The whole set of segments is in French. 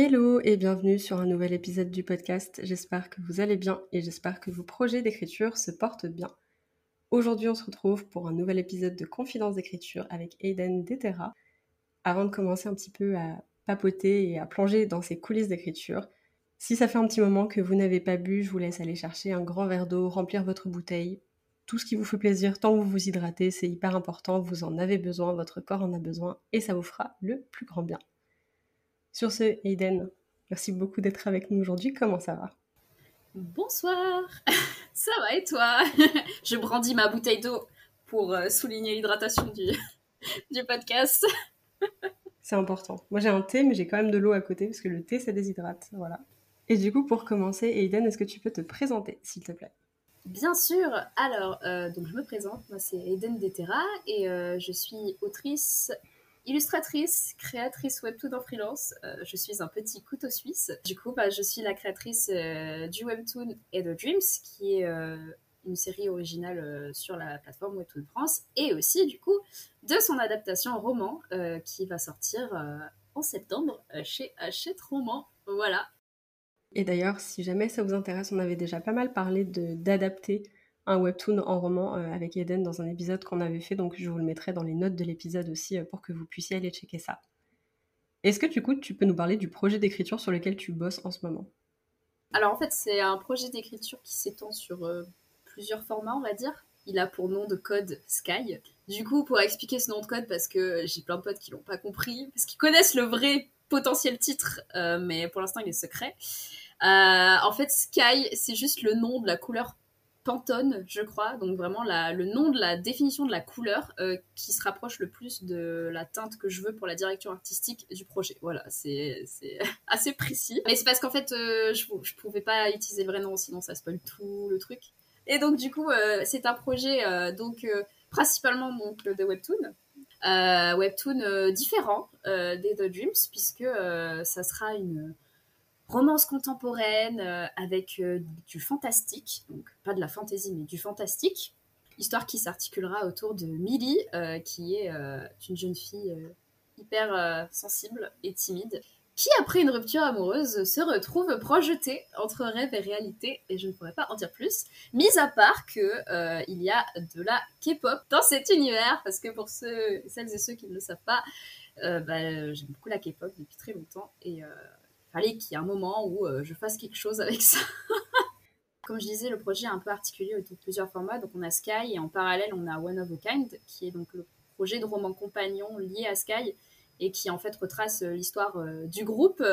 Hello et bienvenue sur un nouvel épisode du podcast. J'espère que vous allez bien et j'espère que vos projets d'écriture se portent bien. Aujourd'hui, on se retrouve pour un nouvel épisode de Confidence d'écriture avec Aiden Detera. Avant de commencer un petit peu à papoter et à plonger dans ces coulisses d'écriture, si ça fait un petit moment que vous n'avez pas bu, je vous laisse aller chercher un grand verre d'eau, remplir votre bouteille. Tout ce qui vous fait plaisir, tant que vous vous hydratez, c'est hyper important, vous en avez besoin, votre corps en a besoin et ça vous fera le plus grand bien. Sur ce, Aiden, merci beaucoup d'être avec nous aujourd'hui. Comment ça va? Bonsoir Ça va et toi? Je brandis ma bouteille d'eau pour euh, souligner l'hydratation du, du podcast. C'est important. Moi j'ai un thé, mais j'ai quand même de l'eau à côté parce que le thé ça déshydrate. Voilà. Et du coup, pour commencer, Aiden, est-ce que tu peux te présenter, s'il te plaît? Bien sûr. Alors, euh, donc je me présente. Moi, c'est Aiden Detera et euh, je suis autrice, illustratrice, créatrice webtoon en freelance. Euh, je suis un petit couteau suisse. Du coup, bah, je suis la créatrice euh, du webtoon et de Dreams, qui est euh, une série originale sur la plateforme Webtoon France, et aussi du coup de son adaptation roman qui va sortir en septembre chez Hachette Roman. Voilà. Et d'ailleurs, si jamais ça vous intéresse, on avait déjà pas mal parlé d'adapter un webtoon en roman euh, avec Eden dans un épisode qu'on avait fait, donc je vous le mettrai dans les notes de l'épisode aussi euh, pour que vous puissiez aller checker ça. Est-ce que du coup tu peux nous parler du projet d'écriture sur lequel tu bosses en ce moment? Alors en fait c'est un projet d'écriture qui s'étend sur euh, plusieurs formats on va dire. Il a pour nom de code Sky. Du coup pour expliquer ce nom de code parce que j'ai plein de potes qui l'ont pas compris, parce qu'ils connaissent le vrai potentiel titre, mais pour l'instant il est secret. en fait Sky c'est juste le nom de la couleur Pantone, je crois, donc vraiment le nom de la définition de la couleur euh, qui se rapproche le plus de la teinte que je veux pour la direction artistique du projet. Voilà, c'est assez précis. Mais c'est parce qu'en fait, euh, je, je pouvais pas utiliser le vrai nom, sinon ça spoil tout le truc. Et donc du coup, euh, c'est un projet donc principalement donc de webtoon. webtoon différent des The Dreams puisque ça sera une romance contemporaine euh, avec euh, du fantastique, donc pas de la fantaisie mais du fantastique. Histoire qui s'articulera autour de Millie, euh, qui est une jeune fille hyper sensible et timide, qui après une rupture amoureuse se retrouve projetée entre rêve et réalité, et je ne pourrais pas en dire plus, mis à part que il y a de la K-pop dans cet univers, parce que pour celles et ceux qui ne le savent pas, bah, j'aime beaucoup la K-pop depuis très longtemps, et fallait qu'il y ait un moment où euh, je fasse quelque chose avec ça. Comme je disais, le projet est un peu articulé autour de plusieurs formats. Donc on a Sky et en parallèle on a One of a Kind, qui est donc le projet de roman compagnon lié à Sky et qui en fait retrace euh, l'histoire euh, du groupe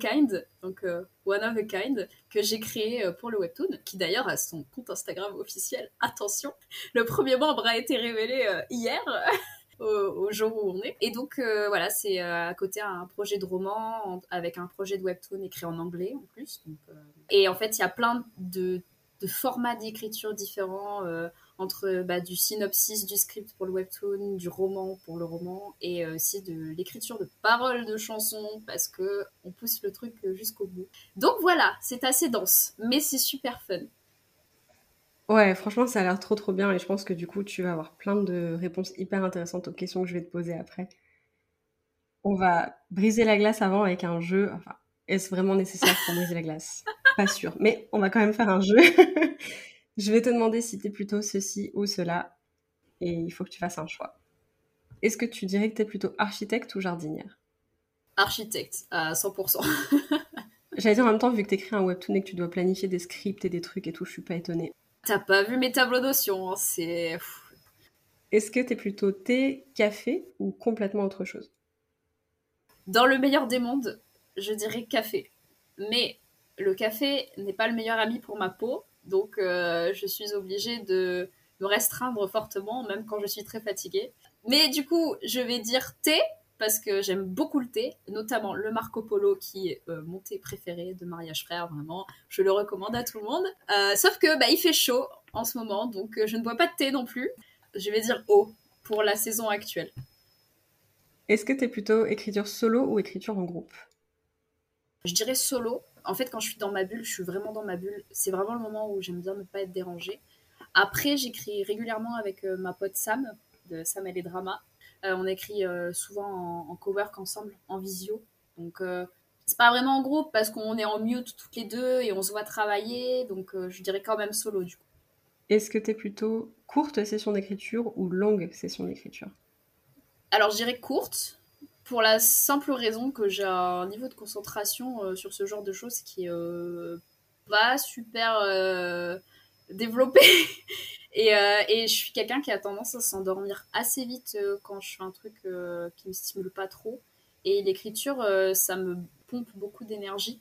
Kind, donc One of a Kind, que j'ai créé pour le webtoon, qui d'ailleurs a son compte Instagram officiel. Attention, le premier membre a été révélé hier. au, jour où on est. Et donc euh, voilà, c'est euh, à côté un projet de roman avec un projet de webtoon écrit en anglais en plus. Euh, et en fait, il y a plein de, de formats d'écriture différents entre bah, du synopsis du script pour le webtoon, du roman pour le roman, et aussi de l'écriture de paroles de chansons, parce que on pousse le truc jusqu'au bout. Donc voilà, c'est assez dense, mais c'est super fun. Ouais, franchement, ça a l'air trop trop bien et je pense que du coup, tu vas avoir plein de réponses hyper intéressantes aux questions que je vais te poser après. On va briser la glace avant avec un jeu. Enfin, est-ce vraiment nécessaire pour briser la glace? Pas sûr, mais on va quand même faire un jeu. je vais te demander si t'es plutôt ceci ou cela et il faut que tu fasses un choix. Est-ce que tu dirais que t'es plutôt architecte ou jardinière? Architecte, à 100%. J'allais dire en même temps, vu que t'écris un webtoon et que tu dois planifier des scripts et des trucs et tout, je suis pas étonnée. T'as pas vu mes tableaux notions, hein, c'est. Est-ce que t'es plutôt thé, café ou complètement autre chose? Dans le meilleur des mondes, je dirais café. Mais le café n'est pas le meilleur ami pour ma peau, donc euh, je suis obligée de me restreindre fortement, même quand je suis très fatiguée. Mais du coup, je vais dire thé parce que j'aime beaucoup le thé, notamment le Marco Polo qui est euh, mon thé préféré de mariage frère, vraiment. Je le recommande à tout le monde. Euh, sauf que bah, il fait chaud en ce moment, donc euh, je ne bois pas de thé non plus. Je vais dire eau pour la saison actuelle. Est-ce que tu es plutôt écriture solo ou écriture en groupe? Je dirais solo. En fait, quand je suis dans ma bulle, je suis vraiment dans ma bulle. C'est vraiment le moment où j'aime bien ne pas être dérangée. Après, j'écris régulièrement avec ma pote Sam, de Sam et les dramas. Euh, on écrit euh, souvent en, cowork ensemble, en visio. Donc, euh, c'est pas vraiment en groupe parce qu'on est en mute toutes les deux et on se voit travailler. Donc, je dirais quand même solo du coup. Est-ce que tu es plutôt courte session d'écriture ou longue session d'écriture? Alors, je dirais courte pour la simple raison que j'ai un niveau de concentration sur ce genre de choses qui est pas super. Euh, et, je suis quelqu'un qui a tendance à s'endormir assez vite euh, quand je fais un truc euh, qui me stimule pas trop. Et l'écriture, ça me pompe beaucoup d'énergie.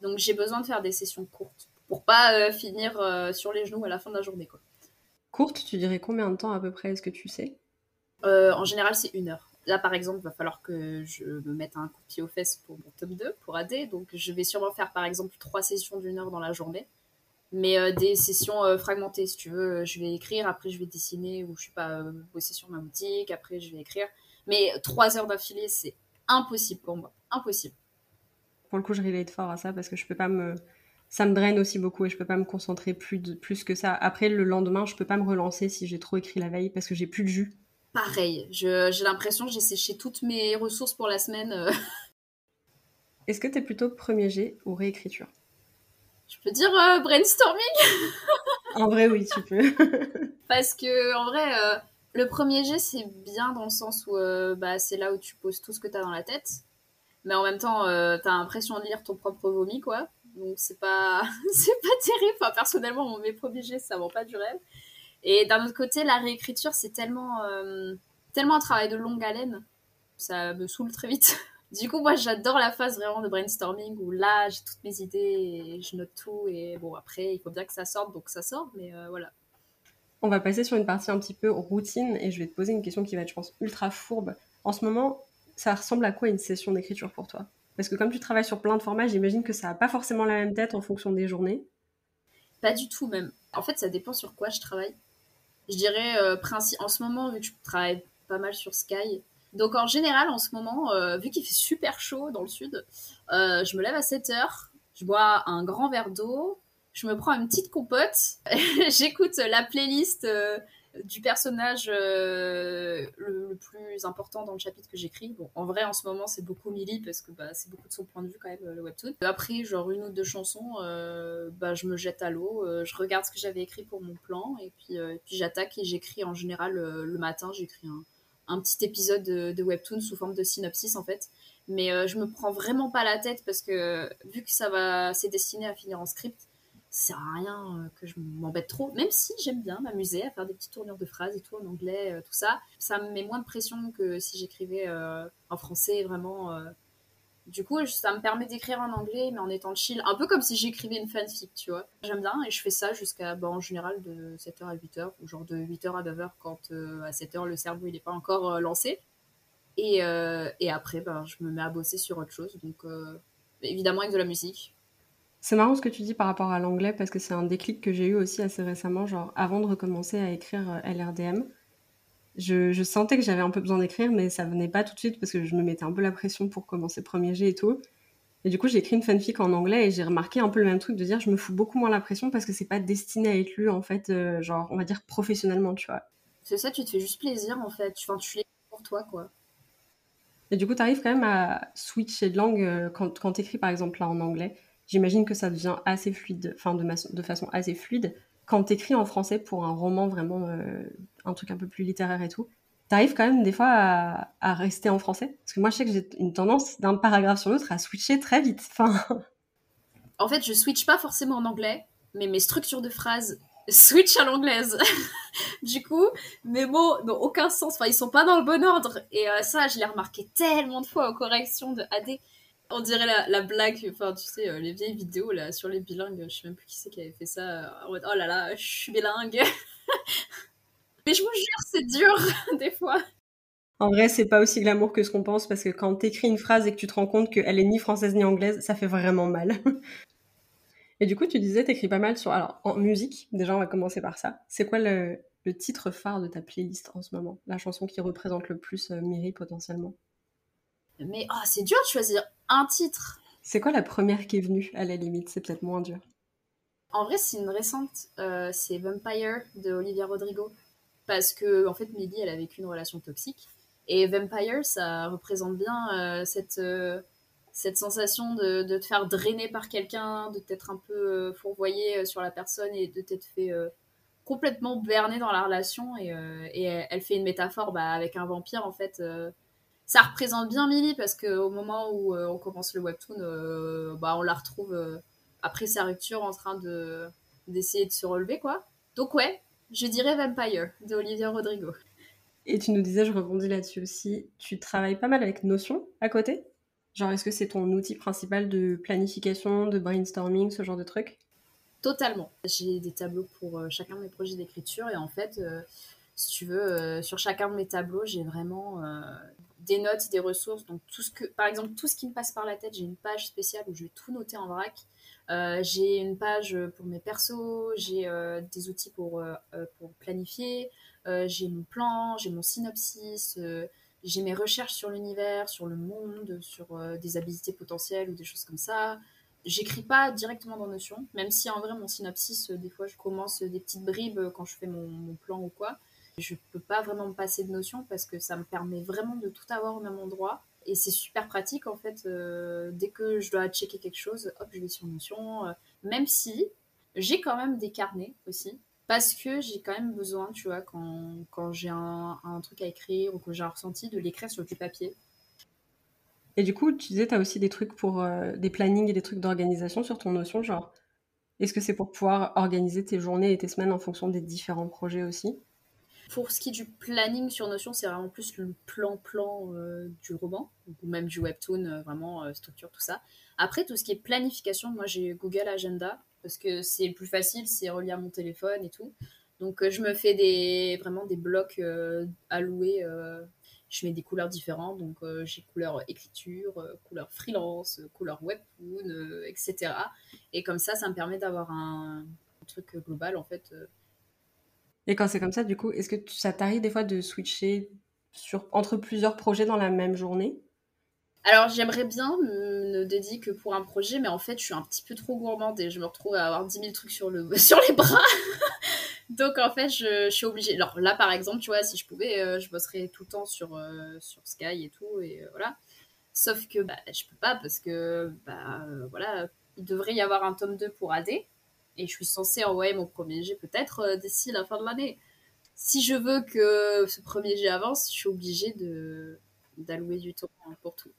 Donc j'ai besoin de faire des sessions courtes pour pas finir sur les genoux à la fin de la journée. Quoi. Courte, tu dirais combien de temps à peu près Est-ce que tu sais? En général, c'est une heure. Là, par exemple, il va falloir que je me mette un coup de pied aux fesses pour mon top 2, pour AD. Donc, je vais sûrement faire, par exemple, trois sessions d'une heure dans la journée mais euh, des sessions euh, fragmentées si tu veux. Je vais écrire après je vais dessiner ou je sais pas euh, bosser sur ma boutique après je vais écrire. Mais trois heures d'affilée c'est impossible pour moi. Impossible. Pour le coup je relate fort à ça parce que je peux pas me ça me draine aussi beaucoup et je peux pas me concentrer plus de plus que ça. Après le lendemain je peux pas me relancer si j'ai trop écrit la veille parce que j'ai plus de jus. Pareil. J'ai l'impression que j'ai séché toutes mes ressources pour la semaine est-ce que tu es plutôt premier jet ou réécriture? Je peux dire euh, brainstorming En vrai, oui, tu peux. Parce que, en vrai, euh, le premier jet, c'est bien dans le sens où euh, bah, c'est là où tu poses tout ce que tu as dans la tête. Mais en même temps, tu as l'impression de lire ton propre vomi, quoi. Donc, c'est pas, c'est pas terrible. Enfin, personnellement, mes premiers jets, ça vend pas du rêve. Et d'un autre côté, la réécriture, c'est tellement, tellement un travail de longue haleine. Ça me saoule très vite. Du coup, moi, j'adore la phase vraiment de brainstorming où là, j'ai toutes mes idées et je note tout. Et bon, après, il faut bien que ça sorte, donc ça sort, mais euh, voilà. On va passer sur une partie un petit peu routine et je vais te poser une question qui va être, je pense, ultra fourbe. En ce moment, ça ressemble à quoi une session d'écriture pour toi? Parce que comme tu travailles sur plein de formats, j'imagine que ça n'a pas forcément la même tête en fonction des journées. Pas du tout, même. En fait, ça dépend sur quoi je travaille. Je dirais, euh, en ce moment, vu que je travaille pas mal sur Sky, donc en général, en ce moment, euh, vu qu'il fait super chaud dans le sud, euh, je me lève à 7 heures, je bois un grand verre d'eau, je me prends une petite compote, j'écoute la playlist euh, du personnage le, plus important dans le chapitre que j'écris. Bon, en vrai, en ce moment, c'est beaucoup Millie parce que bah, c'est beaucoup de son point de vue quand même, le webtoon. Après, genre une ou deux chansons, bah, je me jette à l'eau, je regarde ce que j'avais écrit pour mon plan et puis, puis j'attaque et j'écris en général le matin, j'écris un un petit épisode de, webtoon sous forme de synopsis en fait. Mais euh, je me prends vraiment pas la tête parce que vu que ça va, c'est destiné à finir en script, ça sert à rien euh, que je m'embête trop. Même si j'aime bien m'amuser à faire des petites tournures de phrases et tout en anglais, euh, tout ça, ça me met moins de pression que si j'écrivais en français vraiment du coup, ça me permet d'écrire en anglais, mais en étant chill. Un peu comme si j'écrivais une fanfic, tu vois. J'aime bien et je fais ça jusqu'à, bah, en général, de 7h à 8h, ou genre de 8h à 9h quand euh, à 7h le cerveau il n'est pas encore euh, lancé. Et, euh, et après, ben, je me mets à bosser sur autre chose. Donc, évidemment, avec de la musique. C'est marrant ce que tu dis par rapport à l'anglais parce que c'est un déclic que j'ai eu aussi assez récemment, genre avant de recommencer à écrire LRDM je, sentais que j'avais un peu besoin d'écrire, mais ça venait pas tout de suite parce que je me mettais un peu la pression pour commencer premier jet et tout. Et du coup, j'ai écrit une fanfic en anglais et j'ai remarqué un peu le même truc de dire je me fous beaucoup moins la pression parce que c'est pas destiné à être lu en fait, euh, genre on va dire professionnellement, tu vois. C'est ça, tu te fais juste plaisir en fait. Enfin, tu l'es pour toi quoi. Et du coup, tu arrives quand même à switcher de langue euh, quand, quand tu écris par exemple là en anglais. J'imagine que ça devient assez fluide, enfin de, de façon assez fluide quand t'écris en français pour un roman vraiment, euh, un truc un peu plus littéraire et tout, t'arrives quand même des fois à, rester en français? Parce que moi, je sais que j'ai une tendance d'un paragraphe sur l'autre à switcher très vite. En fait, je switch pas forcément en anglais, mais mes structures de phrases switch à l'anglaise. du coup, mes mots n'ont aucun sens. Enfin, ils sont pas dans le bon ordre. Et euh, ça, je l'ai remarqué tellement de fois aux corrections de AD. On dirait la, blague, enfin tu sais, euh, les vieilles vidéos là sur les bilingues, je sais même plus qui c'est qui avait fait ça. Euh, oh là là, je suis bilingue. Mais je vous jure, c'est dur des fois. En vrai, c'est pas aussi glamour que ce qu'on pense parce que quand t'écris une phrase et que tu te rends compte qu'elle est ni française ni anglaise, ça fait vraiment mal. et du coup, tu disais, t'écris pas mal sur. Alors, en musique, déjà, on va commencer par ça. C'est quoi le, titre phare de ta playlist en ce moment? La chanson qui représente le plus euh, Miri potentiellement? Mais oh, c'est dur de choisir un titre. C'est quoi la première qui est venue à la limite? C'est peut-être moins dur. En vrai, c'est une récente. Euh, c'est Vampire de Olivia Rodrigo. Parce que, en fait, Millie, elle a vécu une relation toxique. Et Vampire, ça représente bien euh, cette, euh, cette sensation de, de, te faire drainer par quelqu'un, de t'être un peu fourvoyé sur la personne et de t'être fait complètement berner dans la relation. Et, et elle fait une métaphore bah, avec un vampire, en fait ça représente bien Millie parce qu'au moment où on commence le webtoon, bah, on la retrouve après sa rupture en train de d'essayer de se relever quoi. Donc ouais, je dirais Vampire de Olivia Rodrigo. Et tu nous disais, je rebondis là-dessus aussi, tu travailles pas mal avec Notion à côté? Genre, est-ce que c'est ton outil principal de planification, de brainstorming, ce genre de truc? Totalement. J'ai des tableaux pour euh, chacun de mes projets d'écriture et en fait, euh, si tu veux, euh, sur chacun de mes tableaux, j'ai vraiment des notes, des ressources. Donc, tout ce que, par exemple, tout ce qui me passe par la tête, j'ai une page spéciale où je vais tout noter en vrac. Euh, j'ai une page pour mes persos, j'ai euh, des outils pour, euh, planifier, j'ai mon plan, j'ai mon synopsis, j'ai mes recherches sur l'univers, sur le monde, sur des habilités potentielles ou des choses comme ça. J'écris pas directement dans Notion, même si en vrai mon synopsis, des fois je commence des petites bribes quand je fais mon, mon plan ou quoi. Je peux pas vraiment me passer de Notion parce que ça me permet vraiment de tout avoir au même endroit et c'est super pratique en fait. Euh, dès que je dois checker quelque chose, hop, je vais sur Notion. Euh, même si j'ai quand même des carnets aussi. Parce que j'ai quand même besoin, tu vois, quand, quand j'ai un, truc à écrire ou que j'ai un ressenti, de l'écrire sur du papier. Et du coup, tu disais, tu as aussi des trucs pour euh, des plannings et des trucs d'organisation sur ton Notion, genre, est-ce que c'est pour pouvoir organiser tes journées et tes semaines en fonction des différents projets aussi? Pour ce qui est du planning sur Notion, c'est vraiment plus le plan-plan euh, du roman, ou même du webtoon, euh, vraiment euh, structure, tout ça. Après, tout ce qui est planification, moi j'ai Google Agenda, parce que c'est plus facile, c'est relié à mon téléphone et tout. Donc je me fais des, vraiment des blocs alloués. je mets des couleurs différentes, donc j'ai couleur écriture, couleur freelance, couleur webtoon, etc. Et comme ça, ça me permet d'avoir un, un, truc global en fait et quand c'est comme ça, du coup, est-ce que ça t'arrive des fois de switcher entre plusieurs projets dans la même journée? Alors j'aimerais bien ne dédier que pour un projet, mais en fait je suis un petit peu trop gourmande et je me retrouve à avoir 10 000 trucs sur les bras. Donc en fait je, suis obligée. Alors là par exemple, tu vois, si je pouvais, euh, je bosserais tout le temps sur, euh, sur Sky et tout, et euh, voilà. Sauf que bah, je peux pas parce que bah, voilà, il devrait y avoir un tome 2 pour AD et je suis censée envoyer mon premier jet peut-être euh, d'ici la fin de l'année. Si je veux que ce premier jet avance, je suis obligée de d'allouer du temps pour tout.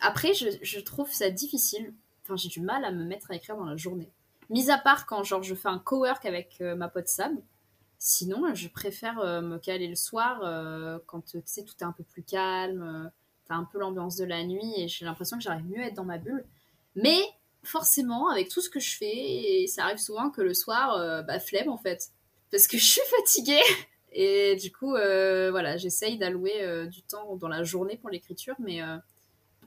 Après, je, trouve ça difficile. Enfin, j'ai du mal à me mettre à écrire dans la journée. Mis à part quand genre je fais un cowork avec euh, ma pote Sam. Sinon, je préfère euh, me caler le soir quand tu sais tout est un peu plus calme, t'as un peu l'ambiance de la nuit et j'ai l'impression que j'arrive mieux à être dans ma bulle. Mais forcément, avec tout ce que je fais, et ça arrive souvent que le soir, euh, bah, flemme en fait. Parce que je suis fatiguée. Et du coup, euh, voilà, j'essaye d'allouer euh, du temps dans la journée pour l'écriture, mais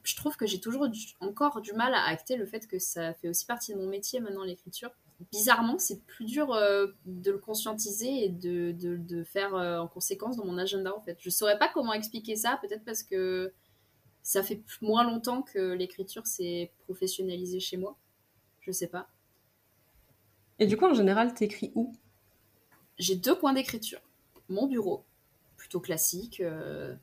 je trouve que j'ai toujours encore du mal à acter le fait que ça fait aussi partie de mon métier maintenant, l'écriture. Bizarrement, c'est plus dur de le conscientiser et de, de, de faire en conséquence dans mon agenda, en fait. Je saurais pas comment expliquer ça, peut-être parce que ça fait moins longtemps que l'écriture s'est professionnalisée chez moi. Je sais pas. Et du coup, en général, t'écris où? J'ai deux coins d'écriture. Mon bureau, plutôt classique. Euh,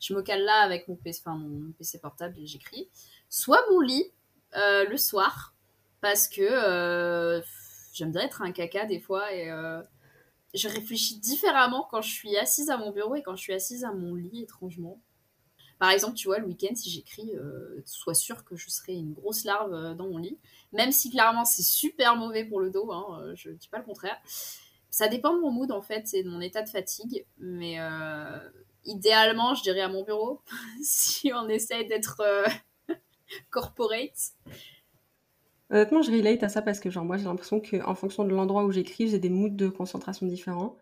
je me cale là avec mon PC, enfin, mon PC portable et j'écris. Soit mon lit, euh, le soir, parce que euh, j'aime bien être un caca des fois et je réfléchis différemment quand je suis assise à mon bureau et quand je suis assise à mon lit, étrangement. Par exemple, tu vois, le week-end, si j'écris, euh, sois sûr que je serai une grosse larve euh, dans mon lit. Même si clairement c'est super mauvais pour le dos, hein, euh, je ne dis pas le contraire. Ça dépend de mon mood en fait et de mon état de fatigue. Mais idéalement, je dirais à mon bureau, si on essaie d'être corporate. Honnêtement, je relate à ça parce que genre moi j'ai l'impression qu'en fonction de l'endroit où j'écris, j'ai des moods de concentration différents.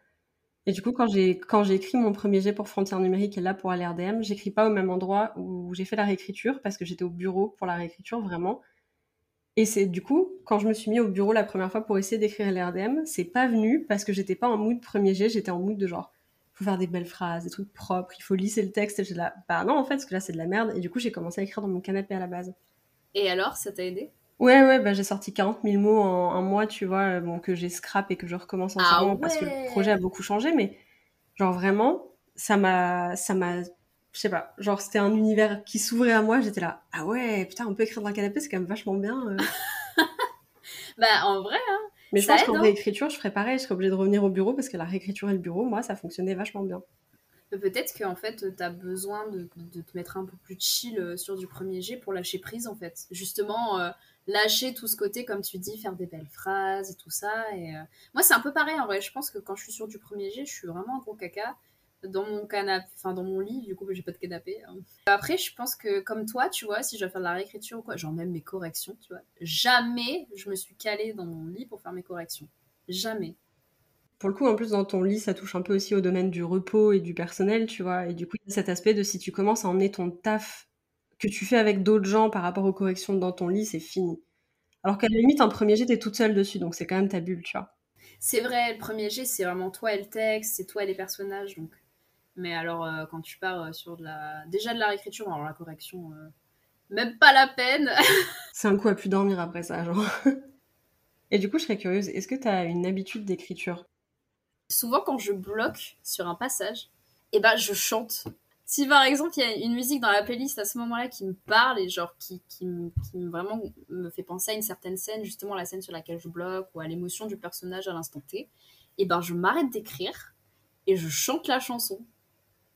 Et du coup, quand j'ai quand j'ai écrit mon premier jet pour Frontières numériques et là pour LRDM, j'écris pas au même endroit où j'ai fait la réécriture parce que j'étais au bureau pour la réécriture vraiment. Et c'est du coup, quand je me suis mis au bureau la première fois pour essayer d'écrire LRDM, c'est pas venu parce que j'étais pas en mood premier jet, j'étais en mood de genre faut faire des belles phrases, des trucs propres, il faut lisser le texte. Là, bah non en fait, parce que là c'est de la merde. Et du coup, j'ai commencé à écrire dans mon canapé à la base. Et alors, ça t'a aidé? Ouais, ouais, bah j'ai sorti 40 000 mots en un mois, tu vois, euh, bon, que j'ai scrap et que je recommence en Ah ce moment parce que le projet a beaucoup changé, mais genre vraiment, ça m'a, ça m'a, je sais pas, genre c'était un univers qui s'ouvrait à moi, j'étais là, ah ouais, putain, on peut écrire dans le canapé, c'est quand même vachement bien. euh. Bah, en vrai, hein. Mais je Ça pense aide, qu'en hein. réécriture, je ferais pareil, je serais obligée de revenir au bureau parce que la réécriture et le bureau, moi, ça fonctionnait vachement bien. Mais Peut-être qu'en fait, t'as besoin de, de te mettre un peu plus chill euh, sur du premier jet pour lâcher prise, en fait. Justement, euh, lâcher tout ce côté, comme tu dis, faire des belles phrases et tout ça. Et, euh, Moi, c'est un peu pareil, en vrai. Je pense que quand je suis sur du premier jet, je suis vraiment un gros caca dans mon canapé, enfin dans mon lit, du coup, j'ai pas de canapé. hein. Après, je pense que comme toi, tu vois, si je dois faire de la réécriture ou quoi, genre même mes corrections, tu vois, jamais je me suis calée dans mon lit pour faire mes corrections. Jamais. Pour le coup, en plus, dans ton lit, ça touche un peu aussi au domaine du repos et du personnel, tu vois. Et du coup, cet aspect de si tu commences à emmener ton taf que tu fais avec d'autres gens par rapport aux corrections dans ton lit, c'est fini. Alors qu'à la limite, un premier jet, t'es toute seule dessus, donc c'est quand même ta bulle, tu vois. C'est vrai, le premier jet, c'est vraiment toi et le texte, c'est toi et les personnages. Donc. Mais alors, euh, quand tu pars euh, sur de la. Déjà de la réécriture, alors la correction, euh, même pas la peine. C'est un coup à plus dormir après ça, genre. Et du coup, je serais curieuse, est-ce que t'as une habitude d'écriture? Souvent, quand je bloque sur un passage, eh ben, je chante. Si par exemple, il y a une musique dans la playlist à ce moment-là qui me parle et genre qui, qui, me- vraiment me fait penser à une certaine scène, justement la scène sur laquelle je bloque ou à l'émotion du personnage à l'instant T, et ben je m'arrête d'écrire et je chante la chanson.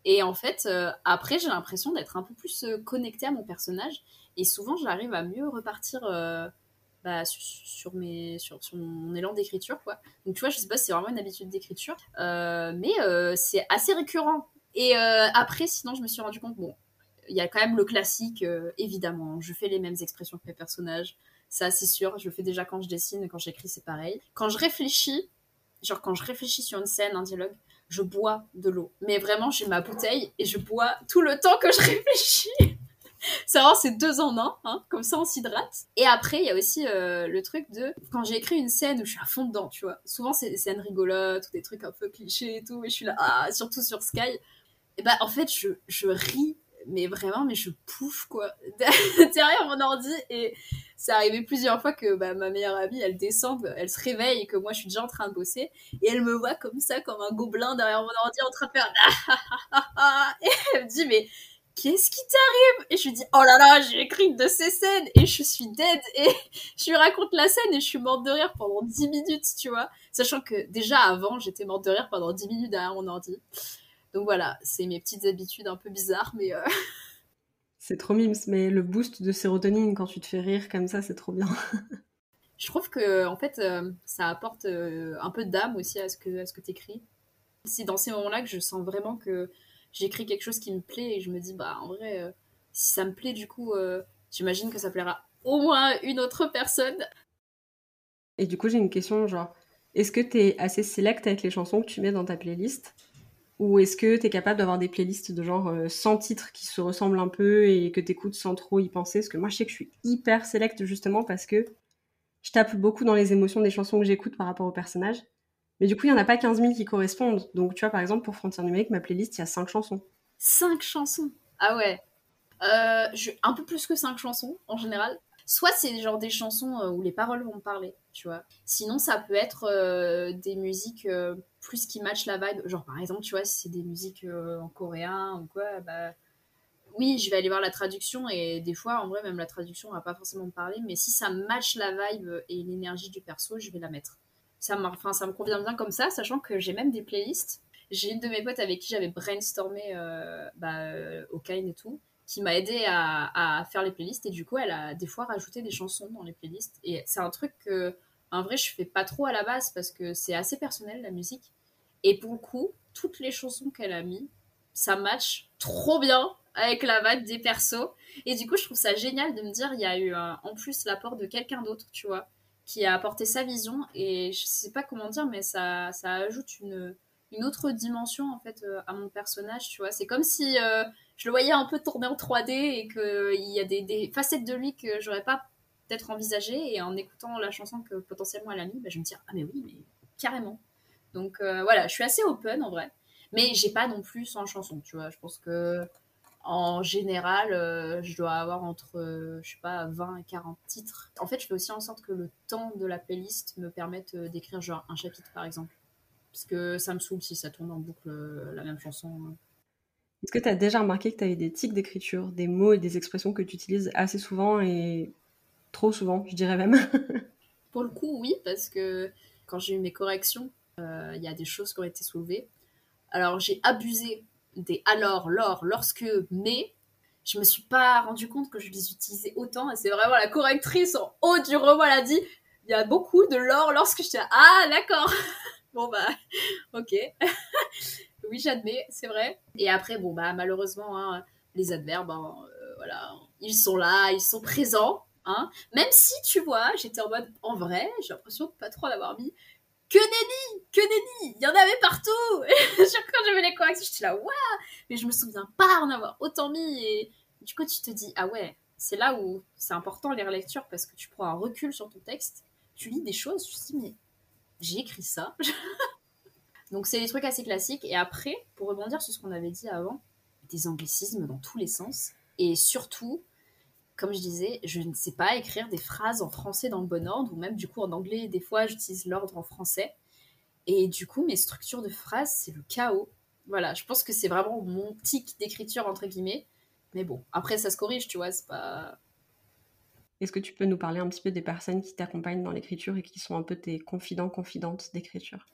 Et en fait, euh, après, j'ai l'impression d'être un peu plus euh, connectée à mon personnage. Et souvent, j'arrive à mieux repartir euh, bah, sur, mes, sur, mon élan d'écriture. Donc, tu vois, je sais pas si c'est vraiment une habitude d'écriture. mais c'est assez récurrent. Et euh, après, sinon, je me suis rendu compte, bon, il y a quand même le classique, euh, évidemment. Je fais les mêmes expressions que mes personnages. Ça, c'est sûr. Je le fais déjà quand je dessine, quand j'écris, c'est pareil. Quand je réfléchis, genre quand je réfléchis sur une scène, un dialogue, je bois de l'eau. Mais vraiment, j'ai ma bouteille et je bois tout le temps que je réfléchis. C'est vraiment, c'est deux en un, hein, comme ça on s'hydrate. Et après, il y a aussi euh, le truc de quand j'ai écrit une scène où je suis à fond dedans, tu vois. Souvent, c'est des scènes rigolotes ou des trucs un peu clichés et tout, et je suis là, ah, surtout sur Sky. Bah, en fait, je, je ris, mais vraiment, mais je pouffe, quoi, derrière mon ordi. Et c'est arrivé plusieurs fois que bah, ma meilleure amie, elle descende, elle se réveille et que moi, je suis déjà en train de bosser. Et elle me voit comme ça, comme un gobelin derrière mon ordi en train de faire. Et elle me dit, mais qu'est-ce qui t'arrive? Et je lui dis, oh là là, j'ai écrit une de ces scènes et je suis dead. Et je lui raconte la scène et je suis morte de rire pendant 10 minutes, tu vois. Sachant que déjà avant, j'étais morte de rire pendant 10 minutes derrière mon ordi. Donc voilà, c'est mes petites habitudes un peu bizarres, mais euh, C'est trop mimes, mais le boost de sérotonine quand tu te fais rire comme ça, c'est trop bien. je trouve que en fait, euh, ça apporte euh, un peu d'âme aussi à ce que, à ce que t'écris. C'est dans ces moments-là que je sens vraiment que j'écris quelque chose qui me plaît et je me dis, bah en vrai, si ça me plaît, du coup, euh, j'imagine que ça plaira au moins une autre personne. Et du coup, j'ai une question, genre, est-ce que t'es assez select avec les chansons que tu mets dans ta playlist? Ou est-ce que t'es capable d'avoir des playlists de genre euh, 100 titres qui se ressemblent un peu et que t'écoutes sans trop y penser? Parce que moi, je sais que je suis hyper select justement parce que je tape beaucoup dans les émotions des chansons que j'écoute par rapport aux personnages. Mais du coup, il n'y en a pas 15 000 qui correspondent. Donc, tu vois, par exemple, pour Frontières numériques, ma playlist, il y a 5 chansons. Cinq chansons? Ah ouais. Euh, un peu plus que cinq chansons en général. Soit c'est genre des chansons euh, où les paroles vont me parler, tu vois. Sinon, ça peut être euh, des musiques euh, plus qui matchent la vibe. Genre, par exemple, tu vois, si c'est des musiques euh, en coréen ou quoi, bah. Oui, je vais aller voir la traduction et des fois, en vrai, même la traduction va pas forcément me parler, mais si ça match la vibe et l'énergie du perso, je vais la mettre. Ça, enfin, ça me convient bien comme ça, sachant que j'ai même des playlists. J'ai une de mes potes avec qui j'avais brainstormé bah, au Kain et tout, qui m'a aidé à, faire les playlists et du coup, elle a des fois rajouté des chansons dans les playlists. Et c'est un truc que, en vrai, je fais pas trop à la base parce que c'est assez personnel la musique. Et pour le coup, toutes les chansons qu'elle a mis, ça match trop bien avec la vibe des persos. Et du coup, je trouve ça génial de me dire, il y a eu en plus l'apport de quelqu'un d'autre, tu vois, qui a apporté sa vision. Et je sais pas comment dire, mais ça, ça ajoute une, une autre dimension en fait à mon personnage, tu vois. C'est comme si je le voyais un peu tourner en 3D et qu'il y a des, facettes de lui que j'aurais pas peut-être envisagé. Et en écoutant la chanson que potentiellement elle a mis, bah, je me dis ah mais oui, mais carrément. Donc voilà, je suis assez open en vrai. Mais j'ai pas non plus 100 chansons, tu vois. Je pense que en général, euh, je dois avoir entre, euh, je sais pas, 20 et 40 titres. En fait, je fais aussi en sorte que le temps de la playlist me permette euh, d'écrire genre un chapitre, par exemple. Parce que ça me saoule si ça tourne en boucle la même chanson. Est-ce que tu as déjà remarqué que tu avais des tics d'écriture, des mots et des expressions que tu utilises assez souvent et trop souvent, je dirais même? Pour le coup, oui, parce que quand j'ai eu mes corrections, il y a des choses qui ont été soulevées. Alors, j'ai abusé des alors, lors, lorsque, mais, je me suis pas rendu compte que je les utilisais autant. Et c'est vraiment la correctrice en haut du roman, a dit il y a beaucoup de lors lorsque j'étais ah d'accord. bon bah ok. oui j'admets, c'est vrai. Et après bon bah malheureusement hein, les adverbes, hein, euh, voilà, ils sont là, ils sont présents. Hein. Même si tu vois, j'étais en mode en vrai, j'ai l'impression de pas trop l'avoir mis que nenni, que nenni, il y en avait partout. Et fois j'avais les corrections, j'étais là, waouh, mais je me souviens pas en avoir autant mis. Et du coup, tu te dis, ah ouais, c'est là où c'est important les relectures parce que tu prends un recul sur ton texte, tu lis des choses, tu te dis, mais j'ai écrit ça. Donc c'est des trucs assez classiques. Et après, pour rebondir sur ce qu'on avait dit avant, des anglicismes dans tous les sens. Et surtout, comme je disais, je ne sais pas écrire des phrases en français dans le bon ordre, ou même du coup en anglais, des fois j'utilise l'ordre en français. Et du coup, mes structures de phrases, c'est le chaos. Voilà, je pense que c'est vraiment mon tic d'écriture, entre guillemets. Mais bon, après, ça se corrige, tu vois, c'est pas. Est-ce que tu peux nous parler un petit peu des personnes qui t'accompagnent dans l'écriture et qui sont un peu tes confidents, confidentes d'écriture?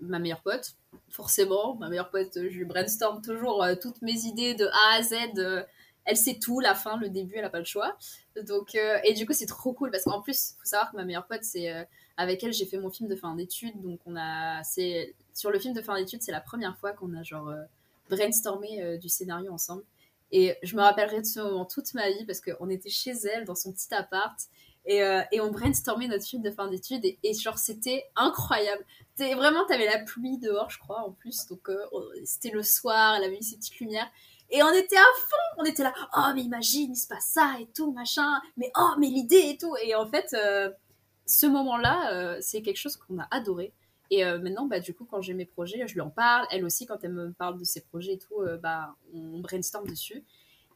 Ma meilleure pote, forcément. Ma meilleure pote, je brainstorm toujours euh, toutes mes idées de A à Z. Euh, elle sait tout, la fin, le début, elle a pas le choix. Donc, euh, et du coup, c'est trop cool parce qu'en plus, faut savoir que ma meilleure pote, c'est avec elle, j'ai fait mon film de fin d'études. Donc, on a, c'est sur le film de fin d'études, c'est la première fois qu'on a genre brainstormé du scénario ensemble. Et je me rappellerai de ce moment toute ma vie parce qu'on était chez elle dans son petit appart et, et on brainstormait notre film de fin d'études et, genre c'était incroyable. Vraiment, t'avais la pluie dehors, je crois, en plus. Donc c'était le soir, elle avait mis ses petites lumières et on était à fond, on était là, oh mais imagine, il se passe ça et tout, machin, mais oh mais l'idée et tout. Et en fait, euh, ce moment-là, euh, c'est quelque chose qu'on a adoré. Et euh, maintenant, bah, du coup, quand j'ai mes projets, je lui en parle. Elle aussi, quand elle me parle de ses projets et tout, bah, on brainstorm dessus.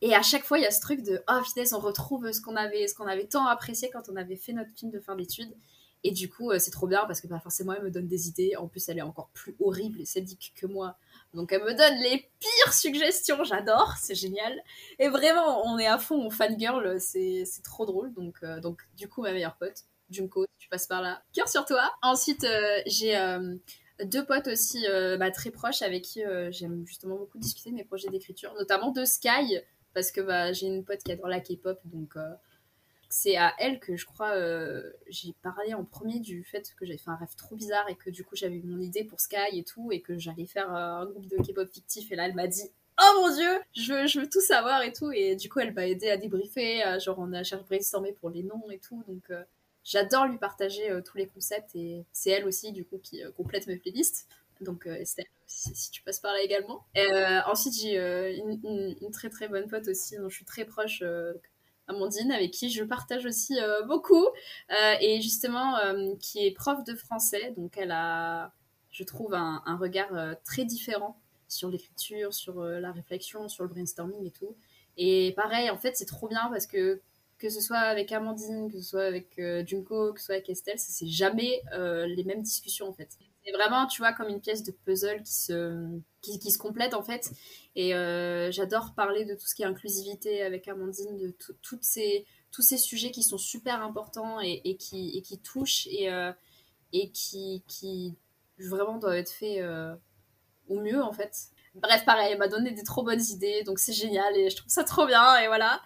Et à chaque fois, il y a ce truc de oh vitesse, on retrouve ce qu'on avait, ce avait tant apprécié quand on avait fait notre film de fin d'études. Et du coup, c'est trop bien parce que bah, forcément, elle me donne des idées. En plus, elle est encore plus horrible et sadique que moi. Donc elle me donne les pires suggestions, j'adore, c'est génial. Et vraiment, on est à fond, on fangirl, c'est trop drôle. Donc, euh, donc du coup, ma meilleure pote, Junko, tu passes par là, cœur sur toi. Ensuite, euh, j'ai euh, deux potes aussi bah, très proches avec qui j'aime justement beaucoup discuter de mes projets d'écriture, notamment de Sky, parce que bah, j'ai une pote qui adore la K-pop, donc c'est à elle que je crois euh, j'ai parlé en premier du fait que j'avais fait un rêve trop bizarre et que du coup j'avais mon idée pour Sky et tout et que j'allais faire euh, un groupe de K-pop fictif et là elle m'a dit oh mon dieu je veux, tout savoir et tout et du coup elle m'a aidé à débriefer genre on a cherché brainstormer pour les noms et tout donc euh, j'adore lui partager tous les concepts et c'est elle aussi du coup qui complète mes playlists donc Estelle, si, tu passes par là également. ensuite, j'ai une, une, très très bonne pote aussi, dont je suis très proche, Amandine, avec qui je partage aussi euh, beaucoup, euh, et justement euh, qui est prof de français, donc elle a, je trouve, un, regard très différent sur l'écriture, sur la réflexion, sur le brainstorming et tout. Et pareil, en fait, c'est trop bien parce que que ce soit avec Amandine, que ce soit avec Junko, que ce soit avec Estelle, c'est jamais les mêmes discussions en fait. C'est vraiment, tu vois, comme une pièce de puzzle qui se, qui, se complète en fait. Et euh, j'adore parler de tout ce qui est inclusivité avec Amandine, de toutes ces, tous ces sujets qui sont super importants et, et qui, et qui touchent et, euh, et qui, qui vraiment doivent être faits euh, au mieux en fait. Bref, pareil, elle m'a donné des trop bonnes idées, donc c'est génial et je trouve ça trop bien et voilà.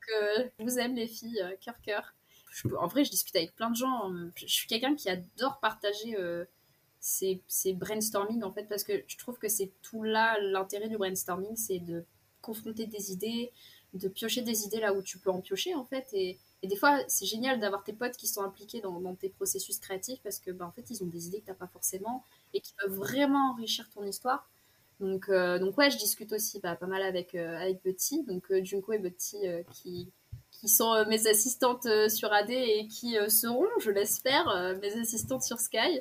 Que je vous aime les filles, cœur cœur. en vrai, je discute avec plein de gens. Je suis quelqu'un qui adore partager c'est brainstorming en fait parce que je trouve que c'est tout là l'intérêt du brainstorming c'est de confronter des idées de piocher des idées là où tu peux en piocher en fait et, Et des fois, c'est génial d'avoir tes potes qui sont impliqués dans, tes processus créatifs parce que, bah, en fait, ils ont des idées que tu n'as pas forcément et qui peuvent vraiment enrichir ton histoire. Donc, euh, donc ouais, je discute aussi bah, pas mal avec, euh, avec Betty, donc euh, Junko et Betty qui, qui sont mes assistantes sur AD et qui seront, je l'espère, mes assistantes sur Sky.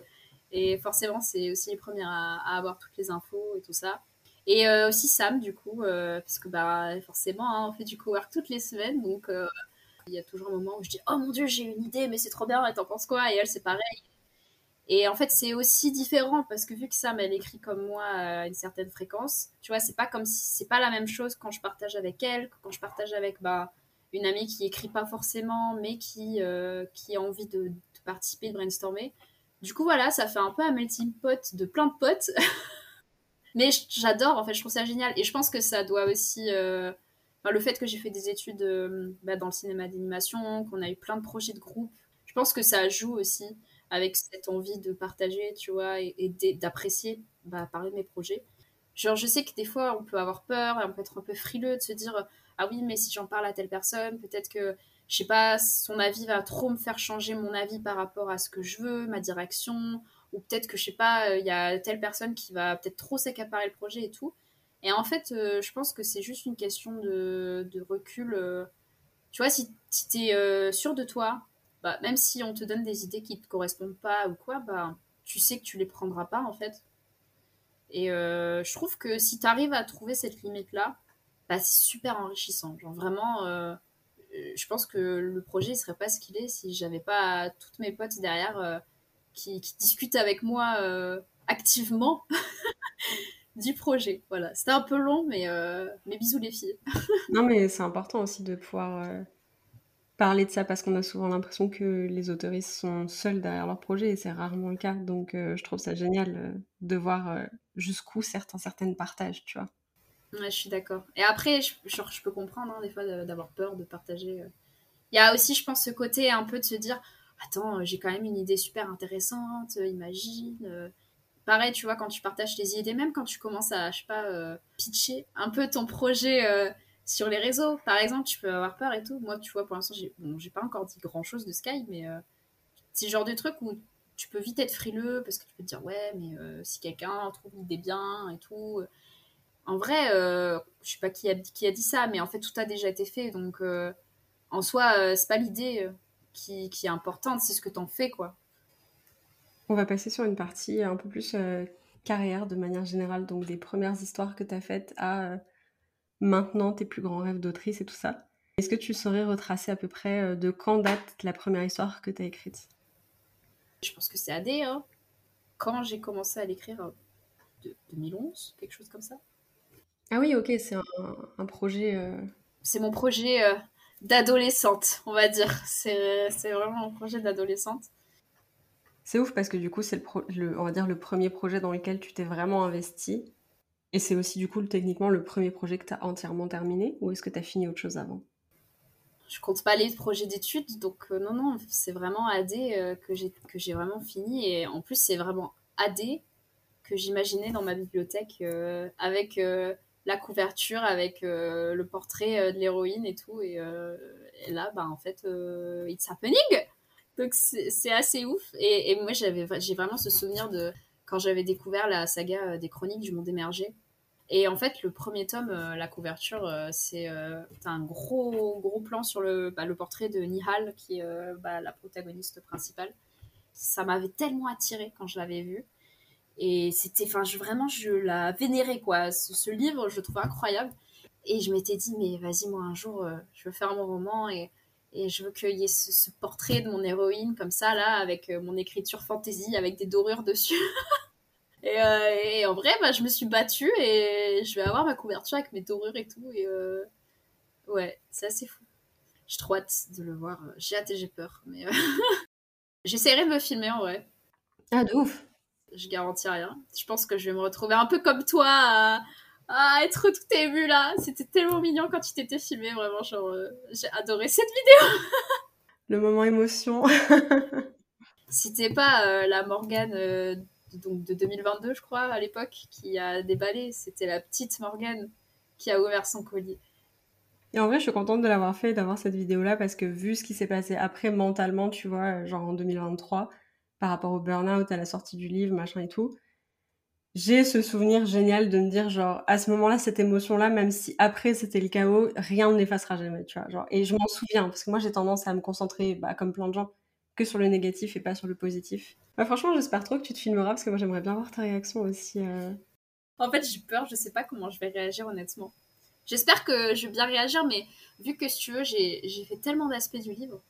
Et forcément, c'est aussi les premières à, avoir toutes les infos et tout ça. Et aussi Sam, du coup, parce que bah, forcément, hein, on fait du co-work toutes les semaines, donc il y a toujours un moment où je dis Oh mon dieu, j'ai une idée, mais c'est trop bien, t'en penses quoi? Et elle, c'est pareil. Et en fait, c'est aussi différent parce que vu que Sam, elle écrit comme moi à une certaine fréquence, tu vois, c'est pas comme c'est pas la même chose quand je partage avec elle que quand je partage avec bah, une amie qui écrit pas forcément, mais qui, euh, qui a envie de, participer, de brainstormer. Du coup, voilà, ça fait un peu un melting pot de plein de potes. mais j'adore, en fait, je trouve ça génial. Et je pense que ça doit aussi. Euh, le fait que j'ai fait des études euh, bah, dans le cinéma d'animation, qu'on a eu plein de projets de groupe, je pense que ça joue aussi avec cette envie de partager, tu vois, et, d'apprécier, bah, parler de mes projets. Genre, je sais que des fois, on peut avoir peur on peut être un peu frileux de se dire Ah oui, mais si j'en parle à telle personne, peut-être que, je sais pas, son avis va trop me faire changer mon avis par rapport à ce que je veux, ma direction, ou peut-être que, je sais pas, il y a telle personne qui va peut-être trop s'accaparer le projet et tout. Et en fait, euh, je pense que c'est juste une question de, recul. Euh. tu vois, si, si tu es euh, sûr de toi, bah, même si on te donne des idées qui te correspondent pas ou quoi, bah, tu sais que tu les prendras pas en fait. Et euh, je trouve que si tu arrives à trouver cette limite-là, c'est super enrichissant. Genre vraiment, euh, je pense que le projet ne serait pas ce qu'il est si j'avais pas toutes mes potes derrière euh, qui, discutent avec moi activement du projet. Voilà, c'était un peu long, mais, mais bisous les filles. non, mais c'est important aussi de pouvoir parler de ça parce qu'on a souvent l'impression que les autoristes sont seuls derrière leur projet et c'est rarement le cas. Donc euh, je trouve ça génial euh, de voir euh, jusqu'où certains certaines partagent, tu vois. Ouais, je suis d'accord. Et après, je, je peux comprendre hein, des fois d'avoir peur de partager. Il y a aussi, je pense, ce côté un peu de se dire Attends, j'ai quand même une idée super intéressante, imagine. Pareil, tu vois, quand tu partages tes idées, même quand tu commences à, je sais pas, pitcher un peu ton projet sur les réseaux, par exemple, tu peux avoir peur et tout. Moi, tu vois, pour l'instant, j'ai bon, pas encore dit grand chose de Sky, mais euh, c'est le genre de truc où tu peux vite être frileux parce que tu peux dire, ouais, mais euh, si quelqu'un trouve l'idée bien et tout. Euh, en vrai, je sais pas qui a, qui a dit ça, mais en fait, tout a déjà été fait. Donc, en soi, c'est pas l'idée qui, qui, est importante, c'est ce que t'en fais, quoi. On va passer sur une partie un peu plus carrière de manière générale, donc des premières histoires que tu as faites à maintenant tes plus grands rêves d'autrice et tout ça. Est-ce que tu saurais retracer à peu près euh, de quand date la première histoire que tu as écrite? Je pense que c'est AD. Hein. Quand j'ai commencé à l'écrire, euh, de 2011, quelque chose comme ça. Ah oui, ok, c'est un, projet. Euh, c'est mon projet d'adolescente, on va dire. C'est vraiment mon projet d'adolescente. C'est ouf parce que du coup, c'est le, on va dire le premier projet dans lequel tu t'es vraiment investi. Et c'est aussi du coup techniquement le premier projet que tu as entièrement terminé ou est-ce que tu as fini autre chose avant? Je compte pas les projets d'études, donc euh, non, non, c'est vraiment AD euh, que j'ai vraiment fini et en plus c'est vraiment AD que j'imaginais dans ma bibliothèque euh, avec la couverture, avec le portrait de l'héroïne et tout. Et, et, là, bah, en fait, it's happening! Donc c'est assez ouf. Et, moi, j'ai vraiment ce souvenir de quand j'avais découvert la saga des chroniques du monde émergé. Et en fait, le premier tome, euh, la couverture, euh, c'est euh, un gros, gros plan sur le, bah, portrait de Nihal, qui est bah, la protagoniste principale. Ça m'avait tellement attiré quand je l'avais vu. Et c'était, enfin, vraiment, je la vénérais, quoi. Ce, livre, je le trouvais incroyable. Et je m'étais dit, mais vas-y, moi, un jour, je veux faire mon roman et, et je veux qu'il y ait ce, ce, portrait de mon héroïne, comme ça, là, avec mon écriture fantasy, avec des dorures dessus. Euh, et, en vrai, bah, je me suis battue et je vais avoir ma couverture avec mes dorures et tout. Et euh, ouais, c'est assez fou. J'ai trop hâte de le voir. J'ai hâte et j'ai peur. Mais euh, j'essaierai de me filmer en vrai. Ah, de ouf. Je garantis rien. Je pense que je vais me retrouver un peu comme toi à, être tout ému là. C'était tellement mignon quand tu t'étais filmé, vraiment. Genre, j'ai adoré cette vidéo. Le moment émotion. C'était pas la Morgane donc de 2022, je crois, à l'époque, qui a déballé. C'était la petite Morgane qui a ouvert son colis. Et en vrai, je suis contente de l'avoir fait, d'avoir cette vidéo-là, parce que vu ce qui s'est passé après mentalement, tu vois, genre en 2023, par rapport au burn-out, à la sortie du livre, machin et tout, j'ai ce souvenir génial de me dire, genre, à ce moment-là, cette émotion-là, même si après c'était le chaos, rien ne l'effacera jamais, tu vois. Genre, et je m'en souviens, parce que moi j'ai tendance à me concentrer, bah, comme plein de gens, que sur le négatif et pas sur le positif. Bah, franchement, j'espère trop que tu te filmeras, parce que moi j'aimerais bien voir ta réaction aussi. Euh. En fait, j'ai peur, je sais pas comment je vais réagir honnêtement. J'espère que je vais bien réagir, mais vu que si tu veux, j'ai fait tellement d'aspects du livre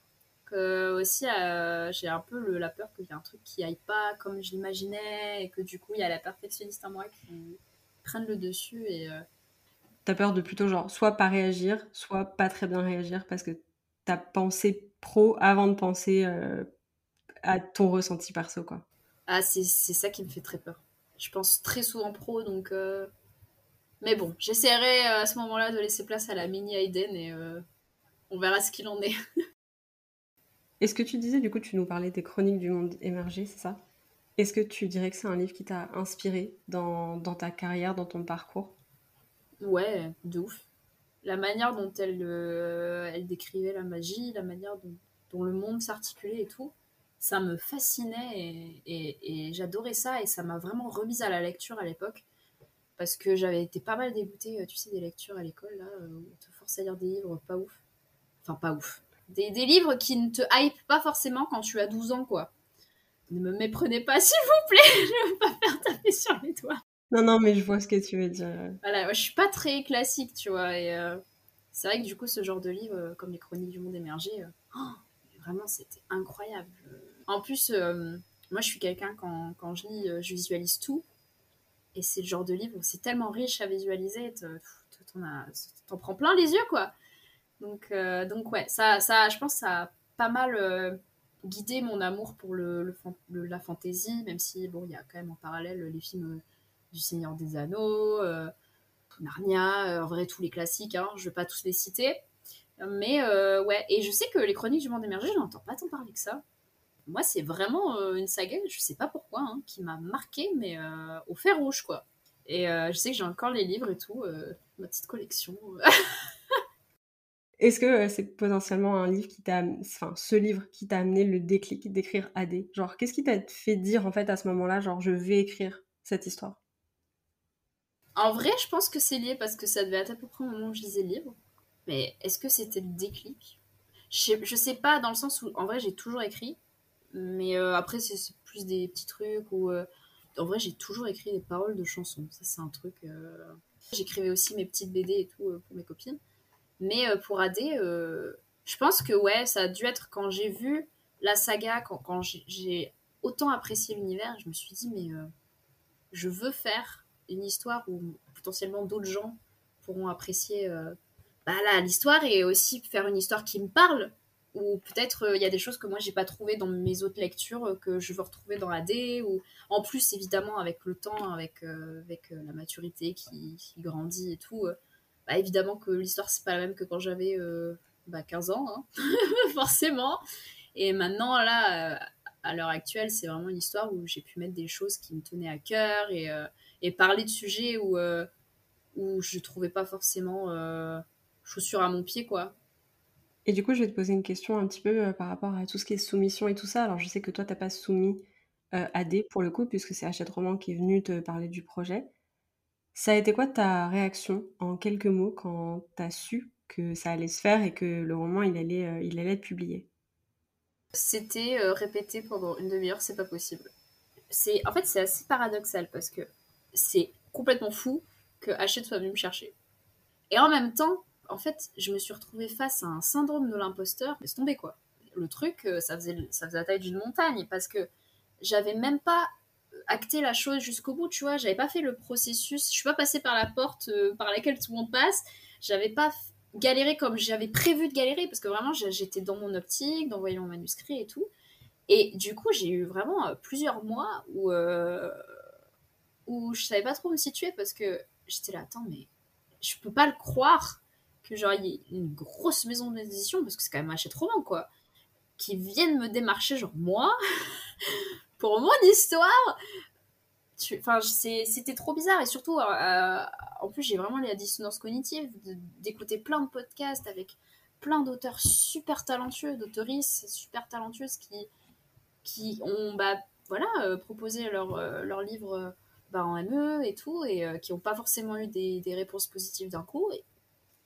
que aussi euh, j'ai un peu la peur qu'il y ait un truc qui aille pas comme je l'imaginais et que du coup il y a la perfectionniste en moi qui prenne le dessus et. Euh... T'as peur de plutôt genre soit pas réagir, soit pas très bien réagir parce que t'as pensé pro avant de penser euh, à ton ressenti perso quoi. Ah c'est ça qui me fait très peur. Je pense très souvent pro donc mais bon, j'essaierai à ce moment-là de laisser place à la mini Aiden et on verra ce qu'il en est. Est-ce que tu disais, du coup, tu nous parlais des chroniques du monde émergé, c'est ça? Est-ce que tu dirais que c'est un livre qui t'a inspiré dans, ta carrière, dans ton parcours? Ouais, de ouf. La manière dont elle, euh, elle décrivait la magie, la manière dont, le monde s'articulait et tout, ça me fascinait et, et, et j'adorais ça et ça m'a vraiment remise à la lecture à l'époque parce que j'avais été pas mal dégoûtée, euh, tu sais, des lectures à l'école, là, euh, où on te force à lire des livres pas ouf. Enfin, pas ouf. Des, des, livres qui ne te hype pas forcément quand tu as 12 ans, quoi. Ne me méprenez pas, s'il vous plaît, je veux pas faire taper sur les doigts. Non, non, mais je vois ce que tu veux dire. Voilà, je suis pas très classique, tu vois, et euh, c'est vrai que du coup, ce genre de livre, comme les Chroniques du Monde émergé, oh, vraiment, c'était incroyable. En plus, moi, je suis quelqu'un, quand, quand je lis, je visualise tout. Et c'est le genre de livre où c'est tellement riche à visualiser, t'en prends plein les yeux, quoi. Donc, euh, donc ouais, ça, ça, je pense que ça a pas mal euh, guidé mon amour pour le, la fantaisie, même si, bon, il y a quand même en parallèle les films euh, du Seigneur des Anneaux, Narnia, en vrai, tous les classiques, hein, je vais pas tous les citer. Mais ouais, et je sais que les Chroniques du Monde émergé, je n'entends pas tant parler que ça moi, c'est vraiment une saga, je sais pas pourquoi, hein, qui m'a marqué, mais au fer rouge, quoi. Et je sais que j'ai encore les livres et tout, ma petite collection. Est-ce que c'est potentiellement un livre qui t'a, enfin, ce livre qui t'a amené le déclic d'écrire AD Genre, qu'est-ce qui t'a fait dire en fait à ce moment-là, genre, je vais écrire cette histoire? En vrai, je pense que c'est lié parce que ça devait être à peu près au moment où je lisais le livre. Mais est-ce que c'était le déclic? Je je sais pas, dans le sens où, en vrai, j'ai toujours écrit, mais euh, après, c'est plus des petits trucs où. Euh, en vrai, j'ai toujours écrit des paroles de chansons. Ça, c'est un truc. Euh, j'écrivais aussi mes petites BD et tout pour mes copines. Mais pour AD, je pense que ouais, ça a dû être quand j'ai vu la saga, quand, j'ai autant apprécié l'univers, je me suis dit, mais je veux faire une histoire où potentiellement d'autres gens pourront apprécier bah, l'histoire et aussi faire une histoire qui me parle ou peut-être euh, il y a des choses que moi j'ai pas trouvé dans mes autres lectures euh, que je veux retrouver dans AD ou en plus évidemment avec le temps avec euh, avec la maturité qui, grandit et tout bah, évidemment que l'histoire c'est pas la même que quand j'avais bah, 15 ans hein. forcément et maintenant là à l'heure actuelle c'est vraiment une histoire où j'ai pu mettre des choses qui me tenaient à cœur et, et parler de sujets où où je trouvais pas forcément chaussures à mon pied quoi et du coup, je vais te poser une question un petit peu euh, par rapport à tout ce qui est soumission et tout ça. Alors, je sais que toi, tu n'as pas soumis euh, AD pour le coup, puisque c'est Hachette Roman qui est venu te parler du projet. Ça a été quoi ta réaction en quelques mots quand tu as su que ça allait se faire et que le roman, il allait, euh, il allait être publié? C'était répété pendant une demi-heure, c'est pas possible. C'est, en fait, c'est assez paradoxal parce que c'est complètement fou que Hachette soit venu me chercher. Et en même temps, en fait, je me suis retrouvée face à un syndrome de l'imposteur. Laisse tomber, quoi. Le truc, euh, ça faisait, ça faisait la taille d'une montagne parce que j'avais même pas acté la chose jusqu'au bout, tu vois. J'avais pas fait le processus. Je suis pas passée par la porte euh, par laquelle tout le monde passe. J'avais pas galéré comme j'avais prévu de galérer parce que vraiment, j'étais dans mon optique, d'envoyer mon manuscrit et tout. Et du coup, j'ai eu vraiment euh, plusieurs mois où, où je savais pas trop me situer parce que j'étais là, attends, mais je peux pas le croire que genre une grosse maison d'édition, parce que c'est quand même Hachette Roman, quoi, qui viennent me démarcher, genre moi, pour mon histoire. Enfin, c'était trop bizarre et surtout, euh, en plus, j'ai vraiment la dissonance cognitive d'écouter plein de podcasts avec plein d'auteurs super talentueux, d'auteuristes super talentueuses qui, qui ont bah, voilà, euh, proposé leur, euh, leur livre bah, en ME et tout, et qui n'ont pas forcément eu des, des réponses positives d'un coup.